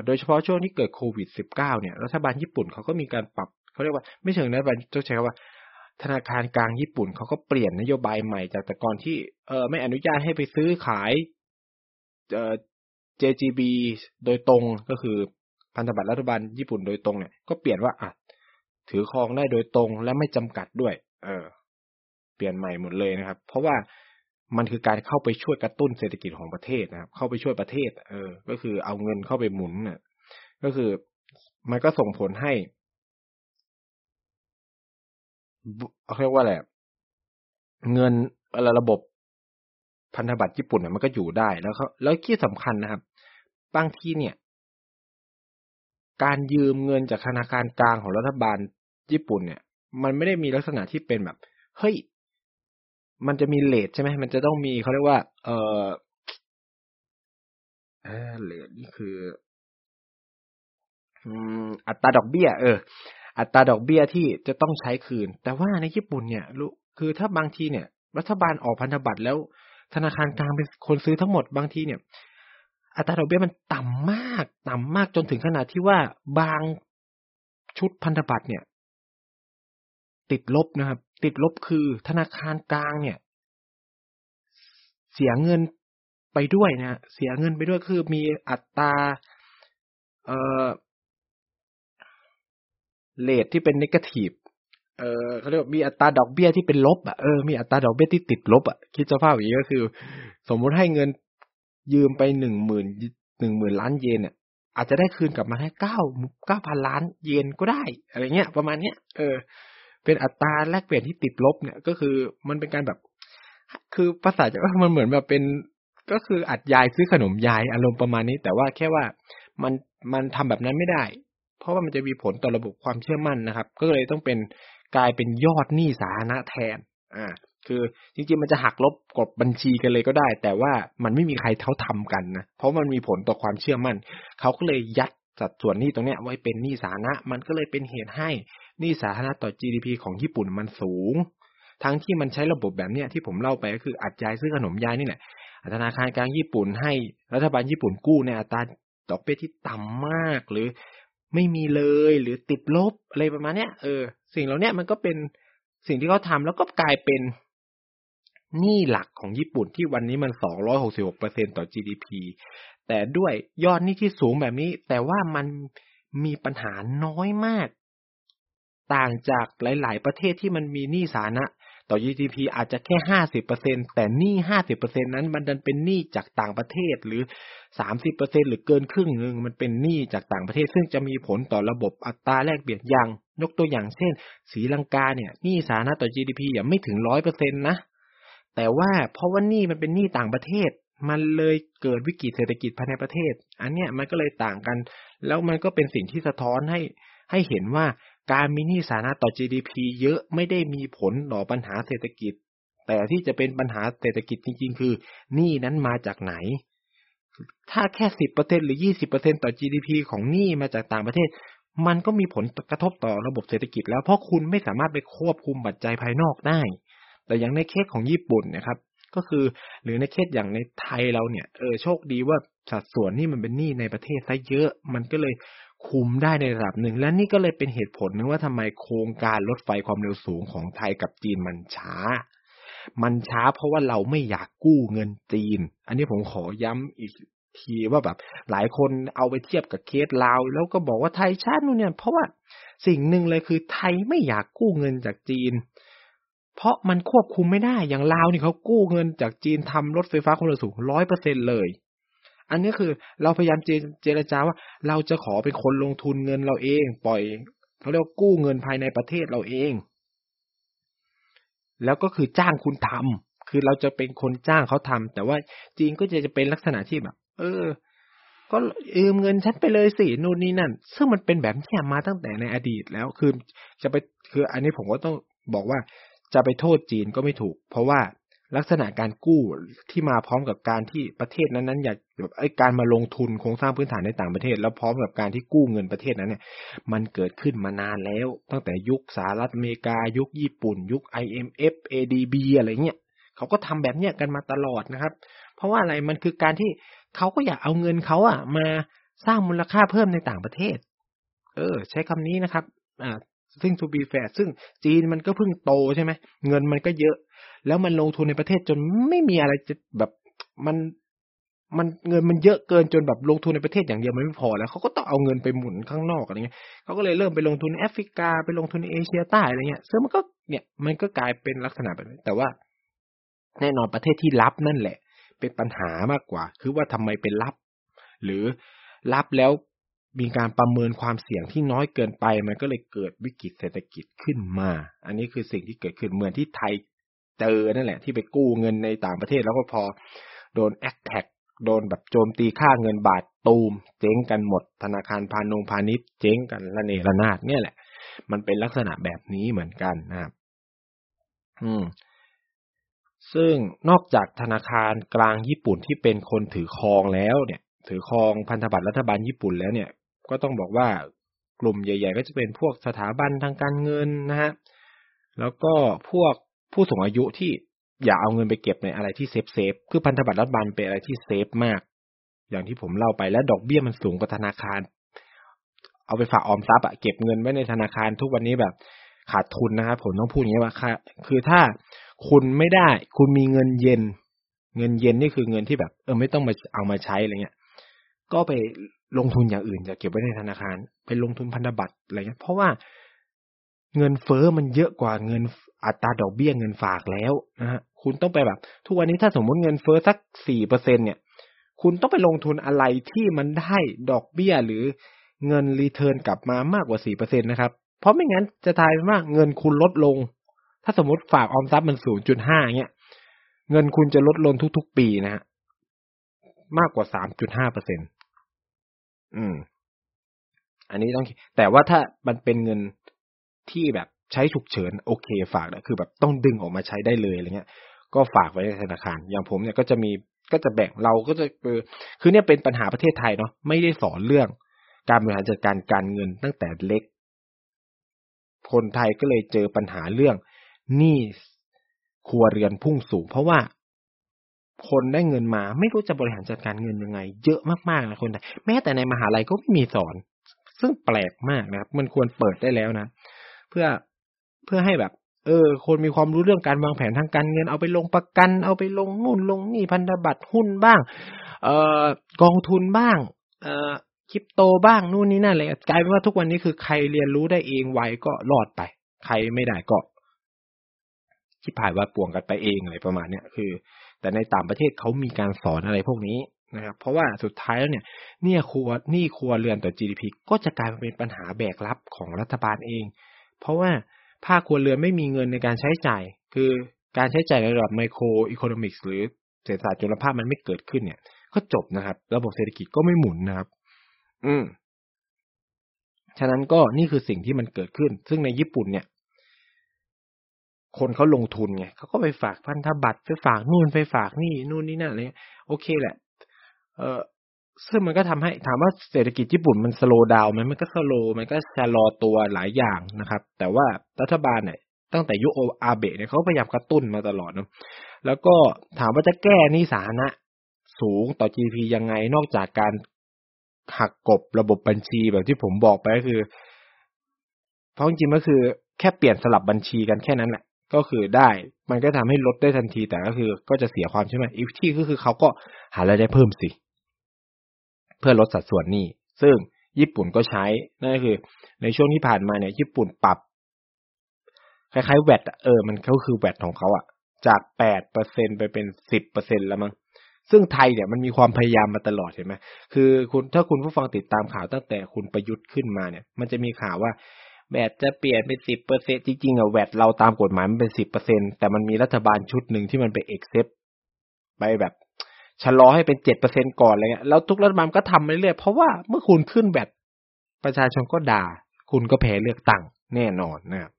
โดยเฉพาะช่วงที่เกิดโควิด -19 เนี่ย รัฐบาลญี่ปุ่นเขาก็มีการปรับเขาเรียกว่าไม่เชิงรัฐบาลต้องใช้คำว่า ธนาคารกลางญี่ปุ่นเขาก็เปลี่ยนนโยบายใหม่จากแต่ก่อนที่เออไม่อนุญาตให้ไปซื้อขาย JGB โดยตรงก็คือ พันธบัตรรัฐบาลญี่ปุ่นโดยตรงเนี่ยก็เปลี่ยนว่าอะถือครองได้โดยตรงและไม่จำกัดด้วย เออ เปลี่ยนใหม่หมดเลยนะครับ เพราะว่ามันคือการเข้าไปช่วยกระตุ้นเศรษฐกิจของประเทศนะครับ เข้าไปช่วยประเทศ เออ ก็คือเอาเงินเข้าไปหมุนน่ะ ก็คือมันก็ส่งผลให้เขาเรียกว่าอะไรเงินระบบพันธบัตรญี่ปุ่นเนี่ยมันก็อยู่ได้แล้วเขาแล้วที่สำคัญนะครับ บางทีเนี่ย การยืมเงินจากธนาคารกลางของรัฐบาลญี่ปุ่นเนี่ย มันไม่ได้มีลักษณะที่เป็นแบบ เฮ้ย มันจะมีเลทใช่ไหมมันจะต้องมีเขาเรียกว่า เออเลทนี่คืออัตราดอกเบี้ย เออ อัตราดอกเบี้ยที่จะต้องใช้คืน แต่ว่าในญี่ปุ่นเนี่ยคือถ้าบางทีเนี่ย รัฐบาลออกพันธบัตรแล้วธนาคารกลางเป็นคนซื้อทั้งหมดบางทีเนี่ย อัตราดอกเบี้ยมันต่ำมาก ต่ำมากจนถึงขนาดที่ว่าบางชุดพันธบัตรเนี่ย ติดลบนะครับ ติดลบคือธนาคารกลางเนี่ย เสียเงินไปด้วยนะเสียเงินไปด้วยคือมีอัตราเอ่อเลทที่เป็นนิเกทีฟเออเขาเรียกว่ามีอัตราดอกเบี้ยที่เป็นลบอะเออมีอัตราดอกเบี้ยที่ติดลบอะคิดสภาพอย่างนี้ก็คือ สมมุติให้เงิน ยืมไปหนึ่งหมื่นหนึ่งหมื่นล้านเยนเนี่ยอาจจะได้คืนกลับมาแค่เก้าเก้าพันล้านเยนก็ได้ อะไรเงี้ย ประมาณเนี้ยเออ เป็นอัตราแลกเปลี่ยนที่ติดลบเนี่ย ก็คือมันเป็นการแบบ คือภาษาจะว่ามันเหมือนแบบเป็นก็คืออัดยายซื้อขนมยายอารมณ์ประมาณนี้ แต่ว่าแค่ว่ามันมันทำแบบนั้นไม่ได้ เพราะว่ามันจะมีผลต่อระบบความเชื่อมั่นนะครับ ก็เลยต้องเป็นกลายเป็นยอดหนี้สาธารณะแทน อ่า คือจริงๆมันจะหักลบกบบัญชีกันเลยก็ได้ แต่ว่ามันไม่มีใครเท่าทำกันนะเพราะมันมีผลต่อความเชื่อมั่นเขาก็เลยยัดสัดส่วนหนี้ตรงเนี้ยไว้เป็นหนี้สาธารณะ มันก็เลยเป็นเหตุให้หนี้สาธารณะต่อ GDP ของญี่ปุ่นมันสูง ทั้งที่มันใช้ระบบแบบเนี้ยที่ผมเล่าไปก็คืออัดยายซื้อขนมยายนี่แหละธนาคารกลางญี่ปุ่นให้รัฐบาลญี่ปุ่นกู้ในอัตราดอกเบี้ยที่ต่ำมากหรือไม่มีเลยหรือติดลบอะไรประมาณเนี้ยเออสิ่งเหล่านี้มันก็เป็นสิ่งที่เขาทำแล้วก็กลายเป็น หนี้หลักของญี่ปุ่นที่วันนี้มันสองร้อยหกสิบหกเปอร์เซ็นต่อ GDP แต่ด้วยยอดหนี้ที่สูงแบบนี้ แต่ว่ามันมีปัญหาน้อยมาก ต่างจากหลาย ๆ ประเทศที่มันมีหนี้สาธารณะต่อ GDP อาจจะแค่ห้าสิบเปอร์เซ็นแต่หนี้ห้าสิบเปอร์เซ็นนั้นมันดันเป็นหนี้จากต่างประเทศหรือสามสิบเปอร์เซ็นหรือเกินครึ่งหนึ่งมันเป็นหนี้จากต่างประเทศ ซึ่งจะมีผลต่อระบบอัตราแลกเปลี่ยนอย่างยกตัวอย่างเช่นสีลังกาเนี่ยหนี้สาธารณะต่อ GDP อย่างไม่ถึงร้อยเปอร์เซ็นตนะ แต่ว่าเพราะว่านี้มันเป็นหนี้ต่างประเทศ มันเลยเกิดวิกฤตเศรษฐกิจภายในประเทศ อันเนี้ยมันก็เลยต่างกัน แล้วมันก็เป็นสิ่งที่สะท้อนให้ให้เห็นว่าการมีหนี้สาธารณะต่อ GDP เยอะไม่ได้มีผลต่อปัญหาเศรษฐกิจ แต่ที่จะเป็นปัญหาเศรษฐกิจจริง ๆ คือหนี้นั้นมาจากไหน ถ้าแค่สิบเปอร์เซ็นหรือยี่สิบเปอร์เซ็นต่อ GDP ของหนี้มาจากต่างประเทศ มันก็มีผลกระทบต่อระบบเศรษฐกิจ แล้วเพราะคุณไม่สามารถไปควบคุมปัจจัยภายนอกได้ แต่อย่างในเคสของญี่ปุ่นนะครับ ก็คือหรือในเคสอย่างในไทยเราเนี่ยเออโชคดีว่าสัดส่วนนี่มันเป็นหนี้ในประเทศซะเยอะ มันก็เลยคุมได้ในระดับหนึ่ง และนี่ก็เลยเป็นเหตุผลนึงว่าทำไมโครงการรถไฟความเร็วสูงของไทยกับจีนมันช้า มันช้าเพราะว่าเราไม่อยากกู้เงินจีน อันนี้ผมขอย้ำอีกทีว่าแบบ หลายคนเอาไปเทียบกับเคสลาว แล้วก็บอกว่าไทยชาตินู่นเนี่ย เพราะว่าสิ่งหนึ่งเลยคือไทยไม่อยากกู้เงินจากจีน เพราะมันควบคุมไม่ได้อย่างลาวนี่เขากู้เงินจากจีนทำรถไฟฟ้าความเร็วสูงร้อยเปอร์เซ็นเลย อันนี้คือเราพยายามเจรจาว่า เราจะขอเป็นคนลงทุนเงินเราเอง ปล่อยเขาเรียกกู้เงินภายในประเทศเราเอง แล้วก็คือจ้างคุณทำคือเราจะเป็นคนจ้างเขาทำแต่ว่าจีนก็จะจะเป็นลักษณะที่แบบ เออ ก็ยืมเงินฉันไปเลยสินู่นนี่นั่น ซึ่งมันเป็นแบบนี้มาตั้งแต่ในอดีตแล้วคือจะไปคืออันนี้ผมก็ต้องบอกว่า จะไปโทษจีนก็ไม่ถูก เพราะว่าลักษณะการกู้ที่มาพร้อมกับการที่ประเทศนั้นๆอยากแบบไอ้การมาลงทุนโครงสร้างพื้นฐานในต่างประเทศ แล้วพร้อมกับการที่กู้เงินประเทศนั้นเนี่ย มันเกิดขึ้นมานานแล้ว ตั้งแต่ยุคสหรัฐอเมริกา ยุคญี่ปุ่น ยุค IMF ADB อะไรเงี้ยเขาก็ทำแบบเนี้ยกันมาตลอดนะครับ เพราะว่าอะไรมันคือการที่เขาก็อยากเอาเงินเขาอะ มาสร้างมูลค่าเพิ่มในต่างประเทศ เออ ใช้คำนี้นะครับ อ่า ซึ่ง to be fair ซึ่งจีนมันก็เพิ่งโตใช่ไหมเงินมันก็เยอะ แล้วมันลงทุนในประเทศจนไม่มีอะไรจะแบบมันมันเงินมันเยอะเกินจนแบบลงทุนในประเทศอย่างเดียวมันไม่พอแล้วเขาก็ต้องเอาเงินไปหมุนข้างนอกอะไรเงี้ยเขาก็เลยเริ่มไปลงทุนในแอฟริกาไปลงทุนในเอเชียใต้อะไรเงี้ยซึ่งมันก็เนี่ยมันก็กลายเป็นลักษณะแบบนี้แต่ว่า แน่นอนประเทศที่รับนั่นแหละ เป็นปัญหามากกว่า คือว่าทำไมเป็นรับ หรือรับแล้ว มีการประเมินความเสี่ยงที่น้อยเกินไป มันก็เลยเกิดวิกฤตเศรษฐกิจขึ้นมา อันนี้คือสิ่งที่เกิดขึ้นเหมือนที่ไทยเจอนั่นแหละ ที่ไปกู้เงินในต่างประเทศแล้วก็พอโดนแอคแท็กโดนแบบโจมตีค่าเงินบาทตูม เจ๊งกันหมด ธนาคารพานุพาณิชย์เจ๊งกันระเนระนาดเนี่ยแหละ มันเป็นลักษณะแบบนี้เหมือนกันนะครับ อืม ซึ่งนอกจากธนาคารกลางญี่ปุ่นที่เป็นคนถือครองแล้วเนี่ย ถือครองพันธบัตรรัฐบาลญี่ปุ่นแล้วเนี่ย ก็ต้องบอกว่ากลุ่มใหญ่ ๆ ก็จะเป็นพวกสถาบันทางการเงินนะฮะแล้วก็พวกผู้สูงอายุที่อย่าเอาเงินไปเก็บในอะไรที่ safe safe คือพันธบัตรรัฐบาลเป็นอะไรที่ safe มาก อย่างที่ผมเล่าไปและดอกเบี้ยมันสูงกว่าธนาคาร เอาไปฝากออมทรัพย์อะเก็บเงินไว้ในธนาคารทุกวันนี้แบบขาดทุนนะครับผมต้องพูดอย่างนี้ว่าค่ะคือถ้าคุณไม่ได้ คุณมีเงินเย็น เงินเย็นนี่คือเงินที่แบบ เออไม่ต้องมาเอามาใช้อะไรเงี้ย ก็ไป ลงทุนอย่างอื่นอย่าเก็บไว้ในธนาคาร ไปลงทุนพันธบัตรอะไรเงี้ยเพราะว่าเงินเฟอ้อมันเยอะกว่าเงินอัตราดอกเบี้ยเงินฝากแล้วนะฮะคุณต้องไปแบบ ทุกวันนี้ถ้าสมมติเงินเฟอ้อสักสี่เปอร์เซ็นเนี่ย คุณต้องไปลงทุนอะไรที่มันได้ดอกเบี้ยหรือเงินรีเทิร์นกลับมามากกว่าสี่เปอร์เซ็นนะครับ เพราะไม่งั้นจะทายว่าเงินคุณลดลง ถ้าสมมติฝากออมทรัพย์มันศูนย์จุดห้าเงี้ยเงินคุณจะลดลงทุกๆปีนะฮะมากกว่าสามจุดห้าเปอร์เซ็นต อืม อันนี้ต้อง แต่ว่าถ้ามันเป็นเงินที่แบบใช้ฉุกเฉิน โอเคฝากนะคือแบบต้องดึงออกมาใช้ได้เลยอะไรเงี้ย ก็ฝากไว้ในธนาคาร อย่างผมเนี่ยก็จะมีก็จะแบ่งเราก็จะคือคือเนี่ยเป็นปัญหาประเทศไทยเนาะไม่ได้สอนเรื่อง การบริหารจัดการการเงินตั้งแต่เล็ก คนไทยก็เลยเจอปัญหาเรื่องหนี้ครัวเรือนพุ่งสูง เพราะว่า คนได้เงินมา ไม่รู้จะบริหารจัดการเงินยังไง เยอะมากๆนะคนไทยแม้แต่ในมหาลัยก็ไม่มีสอน ซึ่งแปลกมากนะครับ มันควรเปิดได้แล้วนะ เพื่อเพื่อให้แบบ เออ คนมีความรู้เรื่องการวางแผนทางการเงินเอาไปลงประกัน เอาไปลงนู่นลงนี่พันธบัตรหุ้นบ้าง เอ่อกองทุนบ้าง เอ่อคริปโตบ้างนู่นนี่นั่นเลยกลายเป็นว่าทุกวันนี้คือใครเรียนรู้ได้เองไวก็รอดไป ใครไม่ได้ก็คิดผ่ายว่าป่วงกันไปเองอะไรประมาณเนี้ยคือ แต่ในต่างประเทศเขามีการสอนอะไรพวกนี้นะครับ เพราะว่าสุดท้ายแล้วเนี่ยเนี่ยครัวนี่ครัวเรือนต่อ GDP ก็จะกลายเป็นปัญหาแบกรับของรัฐบาลเอง เพราะว่าภาคครัวเรือนไม่มีเงินในการใช้จ่าย คือการใช้จ่ายในระดับไมโครอีโคโนมิกส์หรือเศรษฐศาสตร์จุลภาพมันไม่เกิดขึ้นเนี่ย ก็จบนะครับ ระบบเศรษฐกิจก็ไม่หมุนนะครับ อืมฉะนั้นก็นี่คือสิ่งที่มันเกิดขึ้น ซึ่งในญี่ปุ่นเนี่ย คนเขาลงทุนไงเขาก็ไปฝากพันธบัตรไปฝากนู่นไปฝากนี่นู่นนี่นั่นอะไรโอเคแหละ เออซึ่งมันก็ทำให้ถามว่าเศรษฐกิจญี่ปุ่นมันสโลว์ดาวมันมันก็สโลมันก็ชะลอตัวหลายอย่างนะครับ แต่ว่ารัฐบาลเนี่ยตั้งแต่ยุโออาเบะเนี่ยเขาพยายามกระตุ้นมาตลอดนะแล้วก็ถามว่าจะแก้นี่สาธารณะสูงต่อ GDP ยังไงนอกจากการหักกบระบบบัญชีแบบที่ผมบอกไปก็คือ เพราะจริงๆก็คือแค่เปลี่ยนสลับบัญชีกันแค่นั้นแหละ ก็คือได้ มันก็ทำให้ลดได้ทันที แต่ก็คือก็จะเสียความใช่ไหมอีกที่ก็คือเขาก็หารายได้เพิ่มสิ เพื่อลดสัดส่วนนี้ ซึ่งญี่ปุ่นก็ใช้ นั่นก็คือ ในช่วงที่ผ่านมาเนี่ยญี่ปุ่นปรับ คล้ายๆแวดเออ มันก็คือแวดของเขาอะจากแปดเปอร์เซ็นไปเป็นสิบเปอร์เซ็นแล้วมั้งซึ่งไทยเนี่ยมันมีความพยายามมาตลอดเห็นไหมคือคุณถ้าคุณผู้ฟังติดตามข่าวตั้งแต่คุณประยุทธ์ขึ้นมาเนี่ย มันจะมีข่าวว่า VAT จะเปลี่ยนเป็นสิบเปอร์เซ็นจริงๆอะ VAT เราตามกฎหมายมันเป็นสิบเปอร์เซ็นแต่มันมีรัฐบาลชุดหนึ่งที่มันไปเอ็กเซปไปแบบชะลอให้เป็นเจ็ดเปอร์เซ็นก่อนอะไรเงี้ยแล้วทุกรัฐบาลก็ทำไปเรื่อยเพราะว่าเมื่อคุณขึ้น VATประชาชนก็ด่า คุณก็แพ้เลือกตั้งแน่นอนนะครับ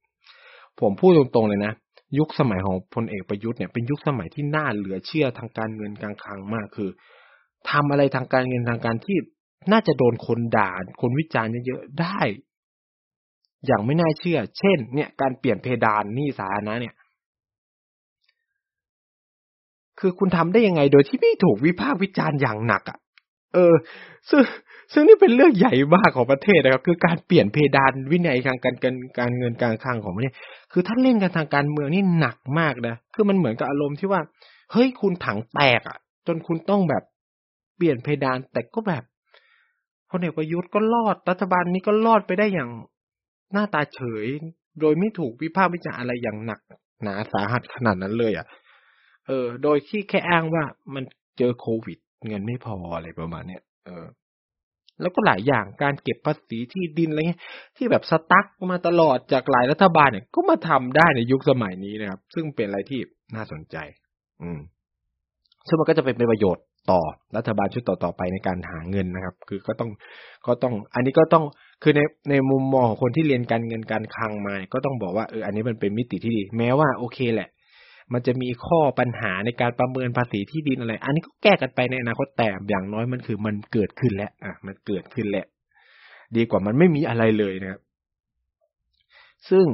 ผมพูดตรงๆเลยนะ ยุคสมัยของพลเอกประยุทธ์เนี่ยเป็นยุคสมัยที่น่าเหลือเชื่อทางการเงินการคลังมากคือทำอะไรทางการเงินทางการที่น่าจะโดนคนด่าคนวิจารณ์เยอะๆได้ อย่างไม่น่าเชื่อ เช่น เนี่ย การเปลี่ยนเพดานหนี้สาธารณะเนี่ย คือคุณทำได้ยังไงโดยที่ไม่ถูกวิพากษ์วิจารณ์อย่างหนักอะ่ะ เออ ซึ่งซึ่งนี่เป็นเรื่องใหญ่มากของประเทศนะครับ คือการเปลี่ยนเพดานวินัยทางการการการเงินการคลังของประเทศคือท่านเล่นกันทางการเมืองนี่หนักมากนะคือมันเหมือนกับอารมณ์ที่ว่า เฮ้ยคุณถังแตกอะ จนคุณต้องแบบเปลี่ยนเพดานแต่ก็แบบพลเอกประยุทธ์ก็รอดรัฐบาลนี้ก็รอดไปได้อย่าง หน้าตาเฉย โดยไม่ถูกวิพากษ์วิจารณ์อะไรอย่างหนัก หนาสาหัสขนาดนั้นเลยอะ เออ โดยที่แค่อ้างว่ามันเจอโควิด เงินไม่พออะไรประมาณเนี้ยเออ แล้วก็หลายอย่างการเก็บภาษีที่ดินอะไรเงี้ยที่แบบสตั๊กมาตลอดจากหลายรัฐบาลเนี่ย ก็มาทำได้ในยุคสมัยนี้นะครับ ซึ่งเป็นอะไรที่น่าสนใจ อืมซึ่งมันก็จะเป็นประโยชน์ ต่อรัฐบาลชุดต่อๆไปในการหาเงินนะครับ คือก็ต้องก็ต้องอันนี้ก็ต้องคือในในมุมมองของคนที่เรียนการเงินการคลังมาก็ต้องบอกว่าเอออันนี้มันเป็นมิติที่ดี แม้ว่าโอเคแหละ มันจะมีข้อปัญหาในการประเมินภาษีที่ดินอะไร อันนี้ก็แก้กันไปในอนาคตแต่อย่างน้อยมันคือมันเกิดขึ้นแล้วอะมันเกิดขึ้นแล้วดีกว่ามันไม่มีอะไรเลยนะครับ ซึ่ง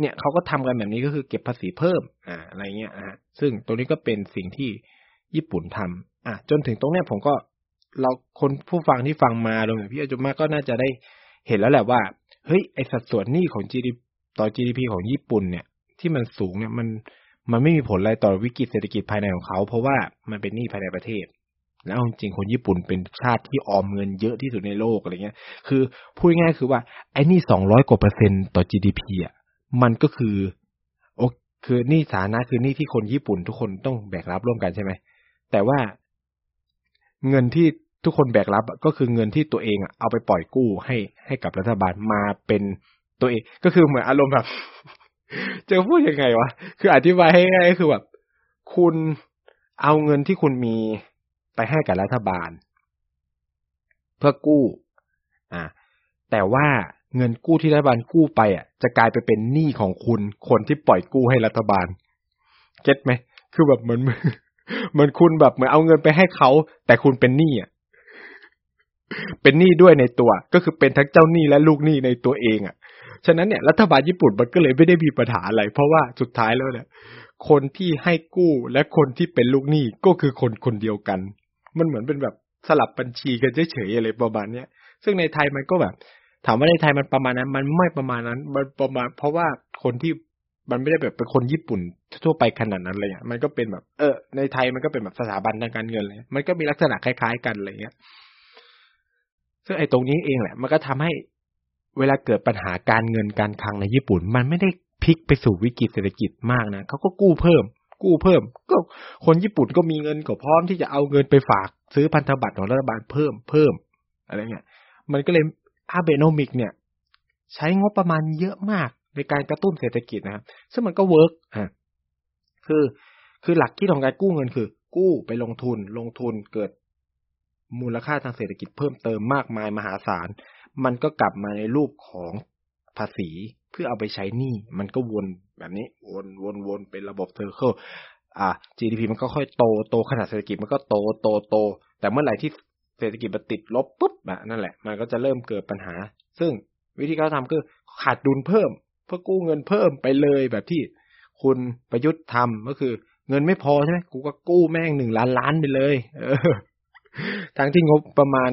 เนี่ยเขาก็ทำกันแบบนี้ก็คือเก็บภาษีเพิ่ม อ่า อะไรเงี้ยอะซึ่งตรงนี้ก็เป็นสิ่งที่ญี่ปุ่นทำ อะจนถึงตรงเนี้ยผมก็เราคนผู้ฟังที่ฟังมาลงอย่างพี่อาจุมาก็น่าจะได้เห็นแล้วแหละว่าเฮ้ยไอสัดส่วนหนี้ของ GDP ต่อ GDP ของญี่ปุ่นเนี่ย ที่มันสูงเนี่ยมันมันไม่มีผลอะไรต่อวิกฤตเศรษฐกิจภายในของเขา เพราะว่ามันเป็นหนี้ภายในประเทศ แล้วจริงคนญี่ปุ่นเป็นชาติที่ออมเงินเยอะที่สุดในโลกอะไรเงี้ย คือพูดง่ายคือว่าไอ้นี่สองร้อยกว่าเปอร์เซ็นต์ต่อ GDP อะมันก็คือโอคือหนี้สาธารณะคือหนี้ที่คนญี่ปุ่นทุกคนต้องแบกรับร่วมกันใช่ไหมแต่ว่า เงินที่ทุกคนแบกรับก็คือเงินที่ตัวเองอะเอาไปปล่อยกู้ให้ให้กับรัฐบาลมาเป็นตัวเอง ก็คือเหมือนอารมณ์แบบจะพูดยังไงวะ คืออธิบายให้ง่ายคือแบบ คุณเอาเงินที่คุณมีไปให้กับรัฐบาล เพื่อกู้ อ่า แต่ว่าเงินกู้ที่รัฐบาลกู้ไปอะ จะกลายไปเป็นหนี้ของคุณคนที่ปล่อยกู้ให้รัฐบาล เก็ตไหม คือแบบเหมือน เหมือนคุณแบบเหมือนเอาเงินไปให้เขา แต่คุณเป็นหนี้อะ เป็นหนี้ด้วยในตัว ก็คือเป็นทั้งเจ้าหนี้และลูกหนี้ในตัวเองอะ ฉะนั้นเนี่ยรัฐบาลญี่ปุ่นมันก็เลยไม่ได้มีปัญหาอะไร เพราะว่าสุดท้ายแล้วเนี่ยคนที่ให้กู้และคนที่เป็นลูกหนี้ก็คือคนคนเดียวกัน มันเหมือนเป็นแบบสลับบัญชีกันเฉยๆอะไรประมาณเนี้ย ซึ่งในไทยมันก็แบบ ถามว่าในไทยมันประมาณนั้น มันไม่ประมาณนั้น มันประมาณ เพราะว่าคนที่ มันไม่ได้แบบเป็นคนญี่ปุ่นทั่วไปขนาดนั้นเลยอะมันก็เป็นแบบเออในไทยมันก็เป็นแบบสถาบันทางการเงินเลย มันก็มีลักษณะคล้าย ๆ กันอะไรเงี้ยซึ่งไอ้ตรงนี้เองแหละ มันก็ทำให้เวลาเกิดปัญหาการเงินการคลังในญี่ปุ่น มันไม่ได้พลิกไปสู่วิกฤตเศรษฐกิจมากนะเขาก็กู้เพิ่ม กู้เพิ่ม ก็คนญี่ปุ่นก็มีเงินก็พร้อมที่จะเอาเงินไปฝาก ซื้อพันธบัตรของรัฐบาลเพิ่มเพิ่มอะไรเงี้ย มันก็เลยอาเบโนมิกเนี่ย ใช้งบประมาณเยอะมาก ในการกระตุ้นเศรษฐกิจนะครับซึ่งมันก็ work อะคือคือหลักคิดของการกู้เงินคือ กู้ไปลงทุนลงทุนเกิดมูลค่าทางเศรษฐกิจเพิ่มเติมมากมายมหาศาล มันก็กลับมาในรูปของภาษีเพื่อเอาไปใช้หนี้มันก็วนแบบนี้วนวนวนเป็นระบบ circle อ่า GDP มันก็ค่อยโตโตขนาดเศรษฐกิจมันก็โตโตโต แต่เมื่อไหร่ที่เศรษฐกิจมันติดลบปุ๊บอะนั่นแหละ มันก็จะเริ่มเกิดปัญหา ซึ่งวิธีการทำคือขาดดุลเพิ่ม พื่อกู้เงินเพิ่มไปเลยแบบที่คุณประยุทธ์ทำก็คือ เงินไม่พอใช่ไหมกูก็กู้แม่งหนึ่งล้านล้านไปเลยเออทั้งที่งบประมาณ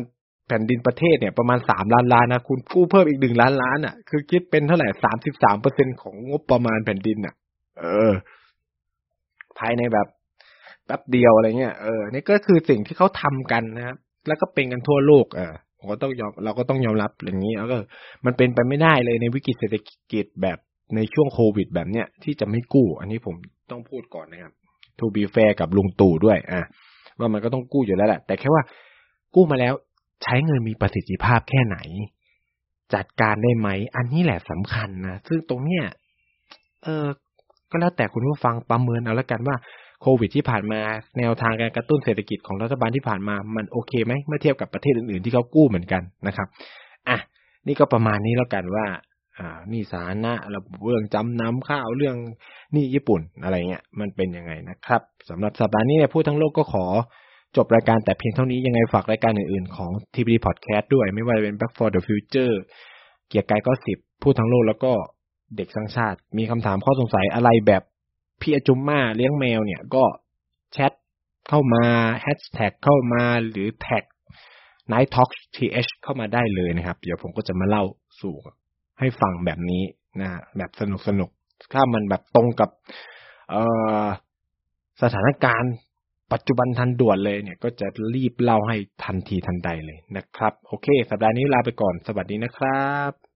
แผ่นดินประเทศเนี่ยประมาณสามล้านล้านนะคุณกู้เพิ่มอีกหนึ่งล้านล้านอะ คือคิดเป็นเท่าไหร่สามสิบสามเปอร์เซ็นของงบประมาณแผ่นดินอะ เออ ภายในแบบแป๊บเดียวอะไรเงี้ยเออนี่ก็คือสิ่งที่เขาทำกันนะครับแล้วก็เป็นกันทั่วโลก เออ ผมก็ต้องยอมเราก็ต้องยอมรับอย่างนี้แล้วก็ มันเป็นไปไม่ได้เลยในวิกฤตเศรษฐกิจแบบในช่วงโควิดแบบเนี้ยที่จะไม่กู้ อันนี้ผมต้องพูดก่อนนะครับ to be fair กับลุงตู่ด้วย อะว่ามันก็ต้องกู้อยู่แล้วแหละแต่แค่ว่ากู้มาแล้วใช้เงินมีประสิทธิภาพแค่ไหน จัดการได้ไหม อันนี้แหละสำคัญนะซึ่งตรงเนี้ยเออก็แล้วแต่คุณผู้ฟังประเมินเอาแล้วกันว่า โควิดที่ผ่านมาแนวทางการกระตุ้นเศรษฐกิจของรัฐบาลที่ผ่านมามันโอเคไหมเมื่อเทียบกับประเทศอื่นๆที่เขากู้เหมือนกันนะครับอะนี่ก็ประมาณนี้แล้วกันว่าอ่านี่สานะระเรื่องจำนำข้าวเรื่องนี่ญี่ปุ่นอะไรเงี้ยมันเป็นยังไงนะครับสำหรับสัปดาห์นี้เนี่ยพูดทั้งโลกก็ขอจบรายการแต่เพียงเท่านี้ยังไงฝากรายการอื่นๆของ TPD Podcast ด้วยไม่ว่าจะเป็น Back for the Future เกียร์กายก็สิบพูดทั้งโลกแล้วก็เด็กสร้างชาติ มีคำถามข้อสงสัยอะไรแบบ พี่อจุมมาเลี้ยงแมวเนี่ยก็แชทเข้ามาแฮชแท็กเข้ามาหรือแท็ก Night Talk TH เข้ามาได้เลยนะครับ เดี๋ยวผมก็จะมาเล่าสู่ให้ฟังแบบนี้นะแบบสนุกสนุกถ้ามันแบบตรงกับสถานการณ์ปัจจุบันทันด่วนเลยเนี่ย ก็จะรีบเล่าให้ทันทีทันใดเลยนะครับ โอเค สัปดาห์นี้ลาไปก่อน สวัสดีนะครับ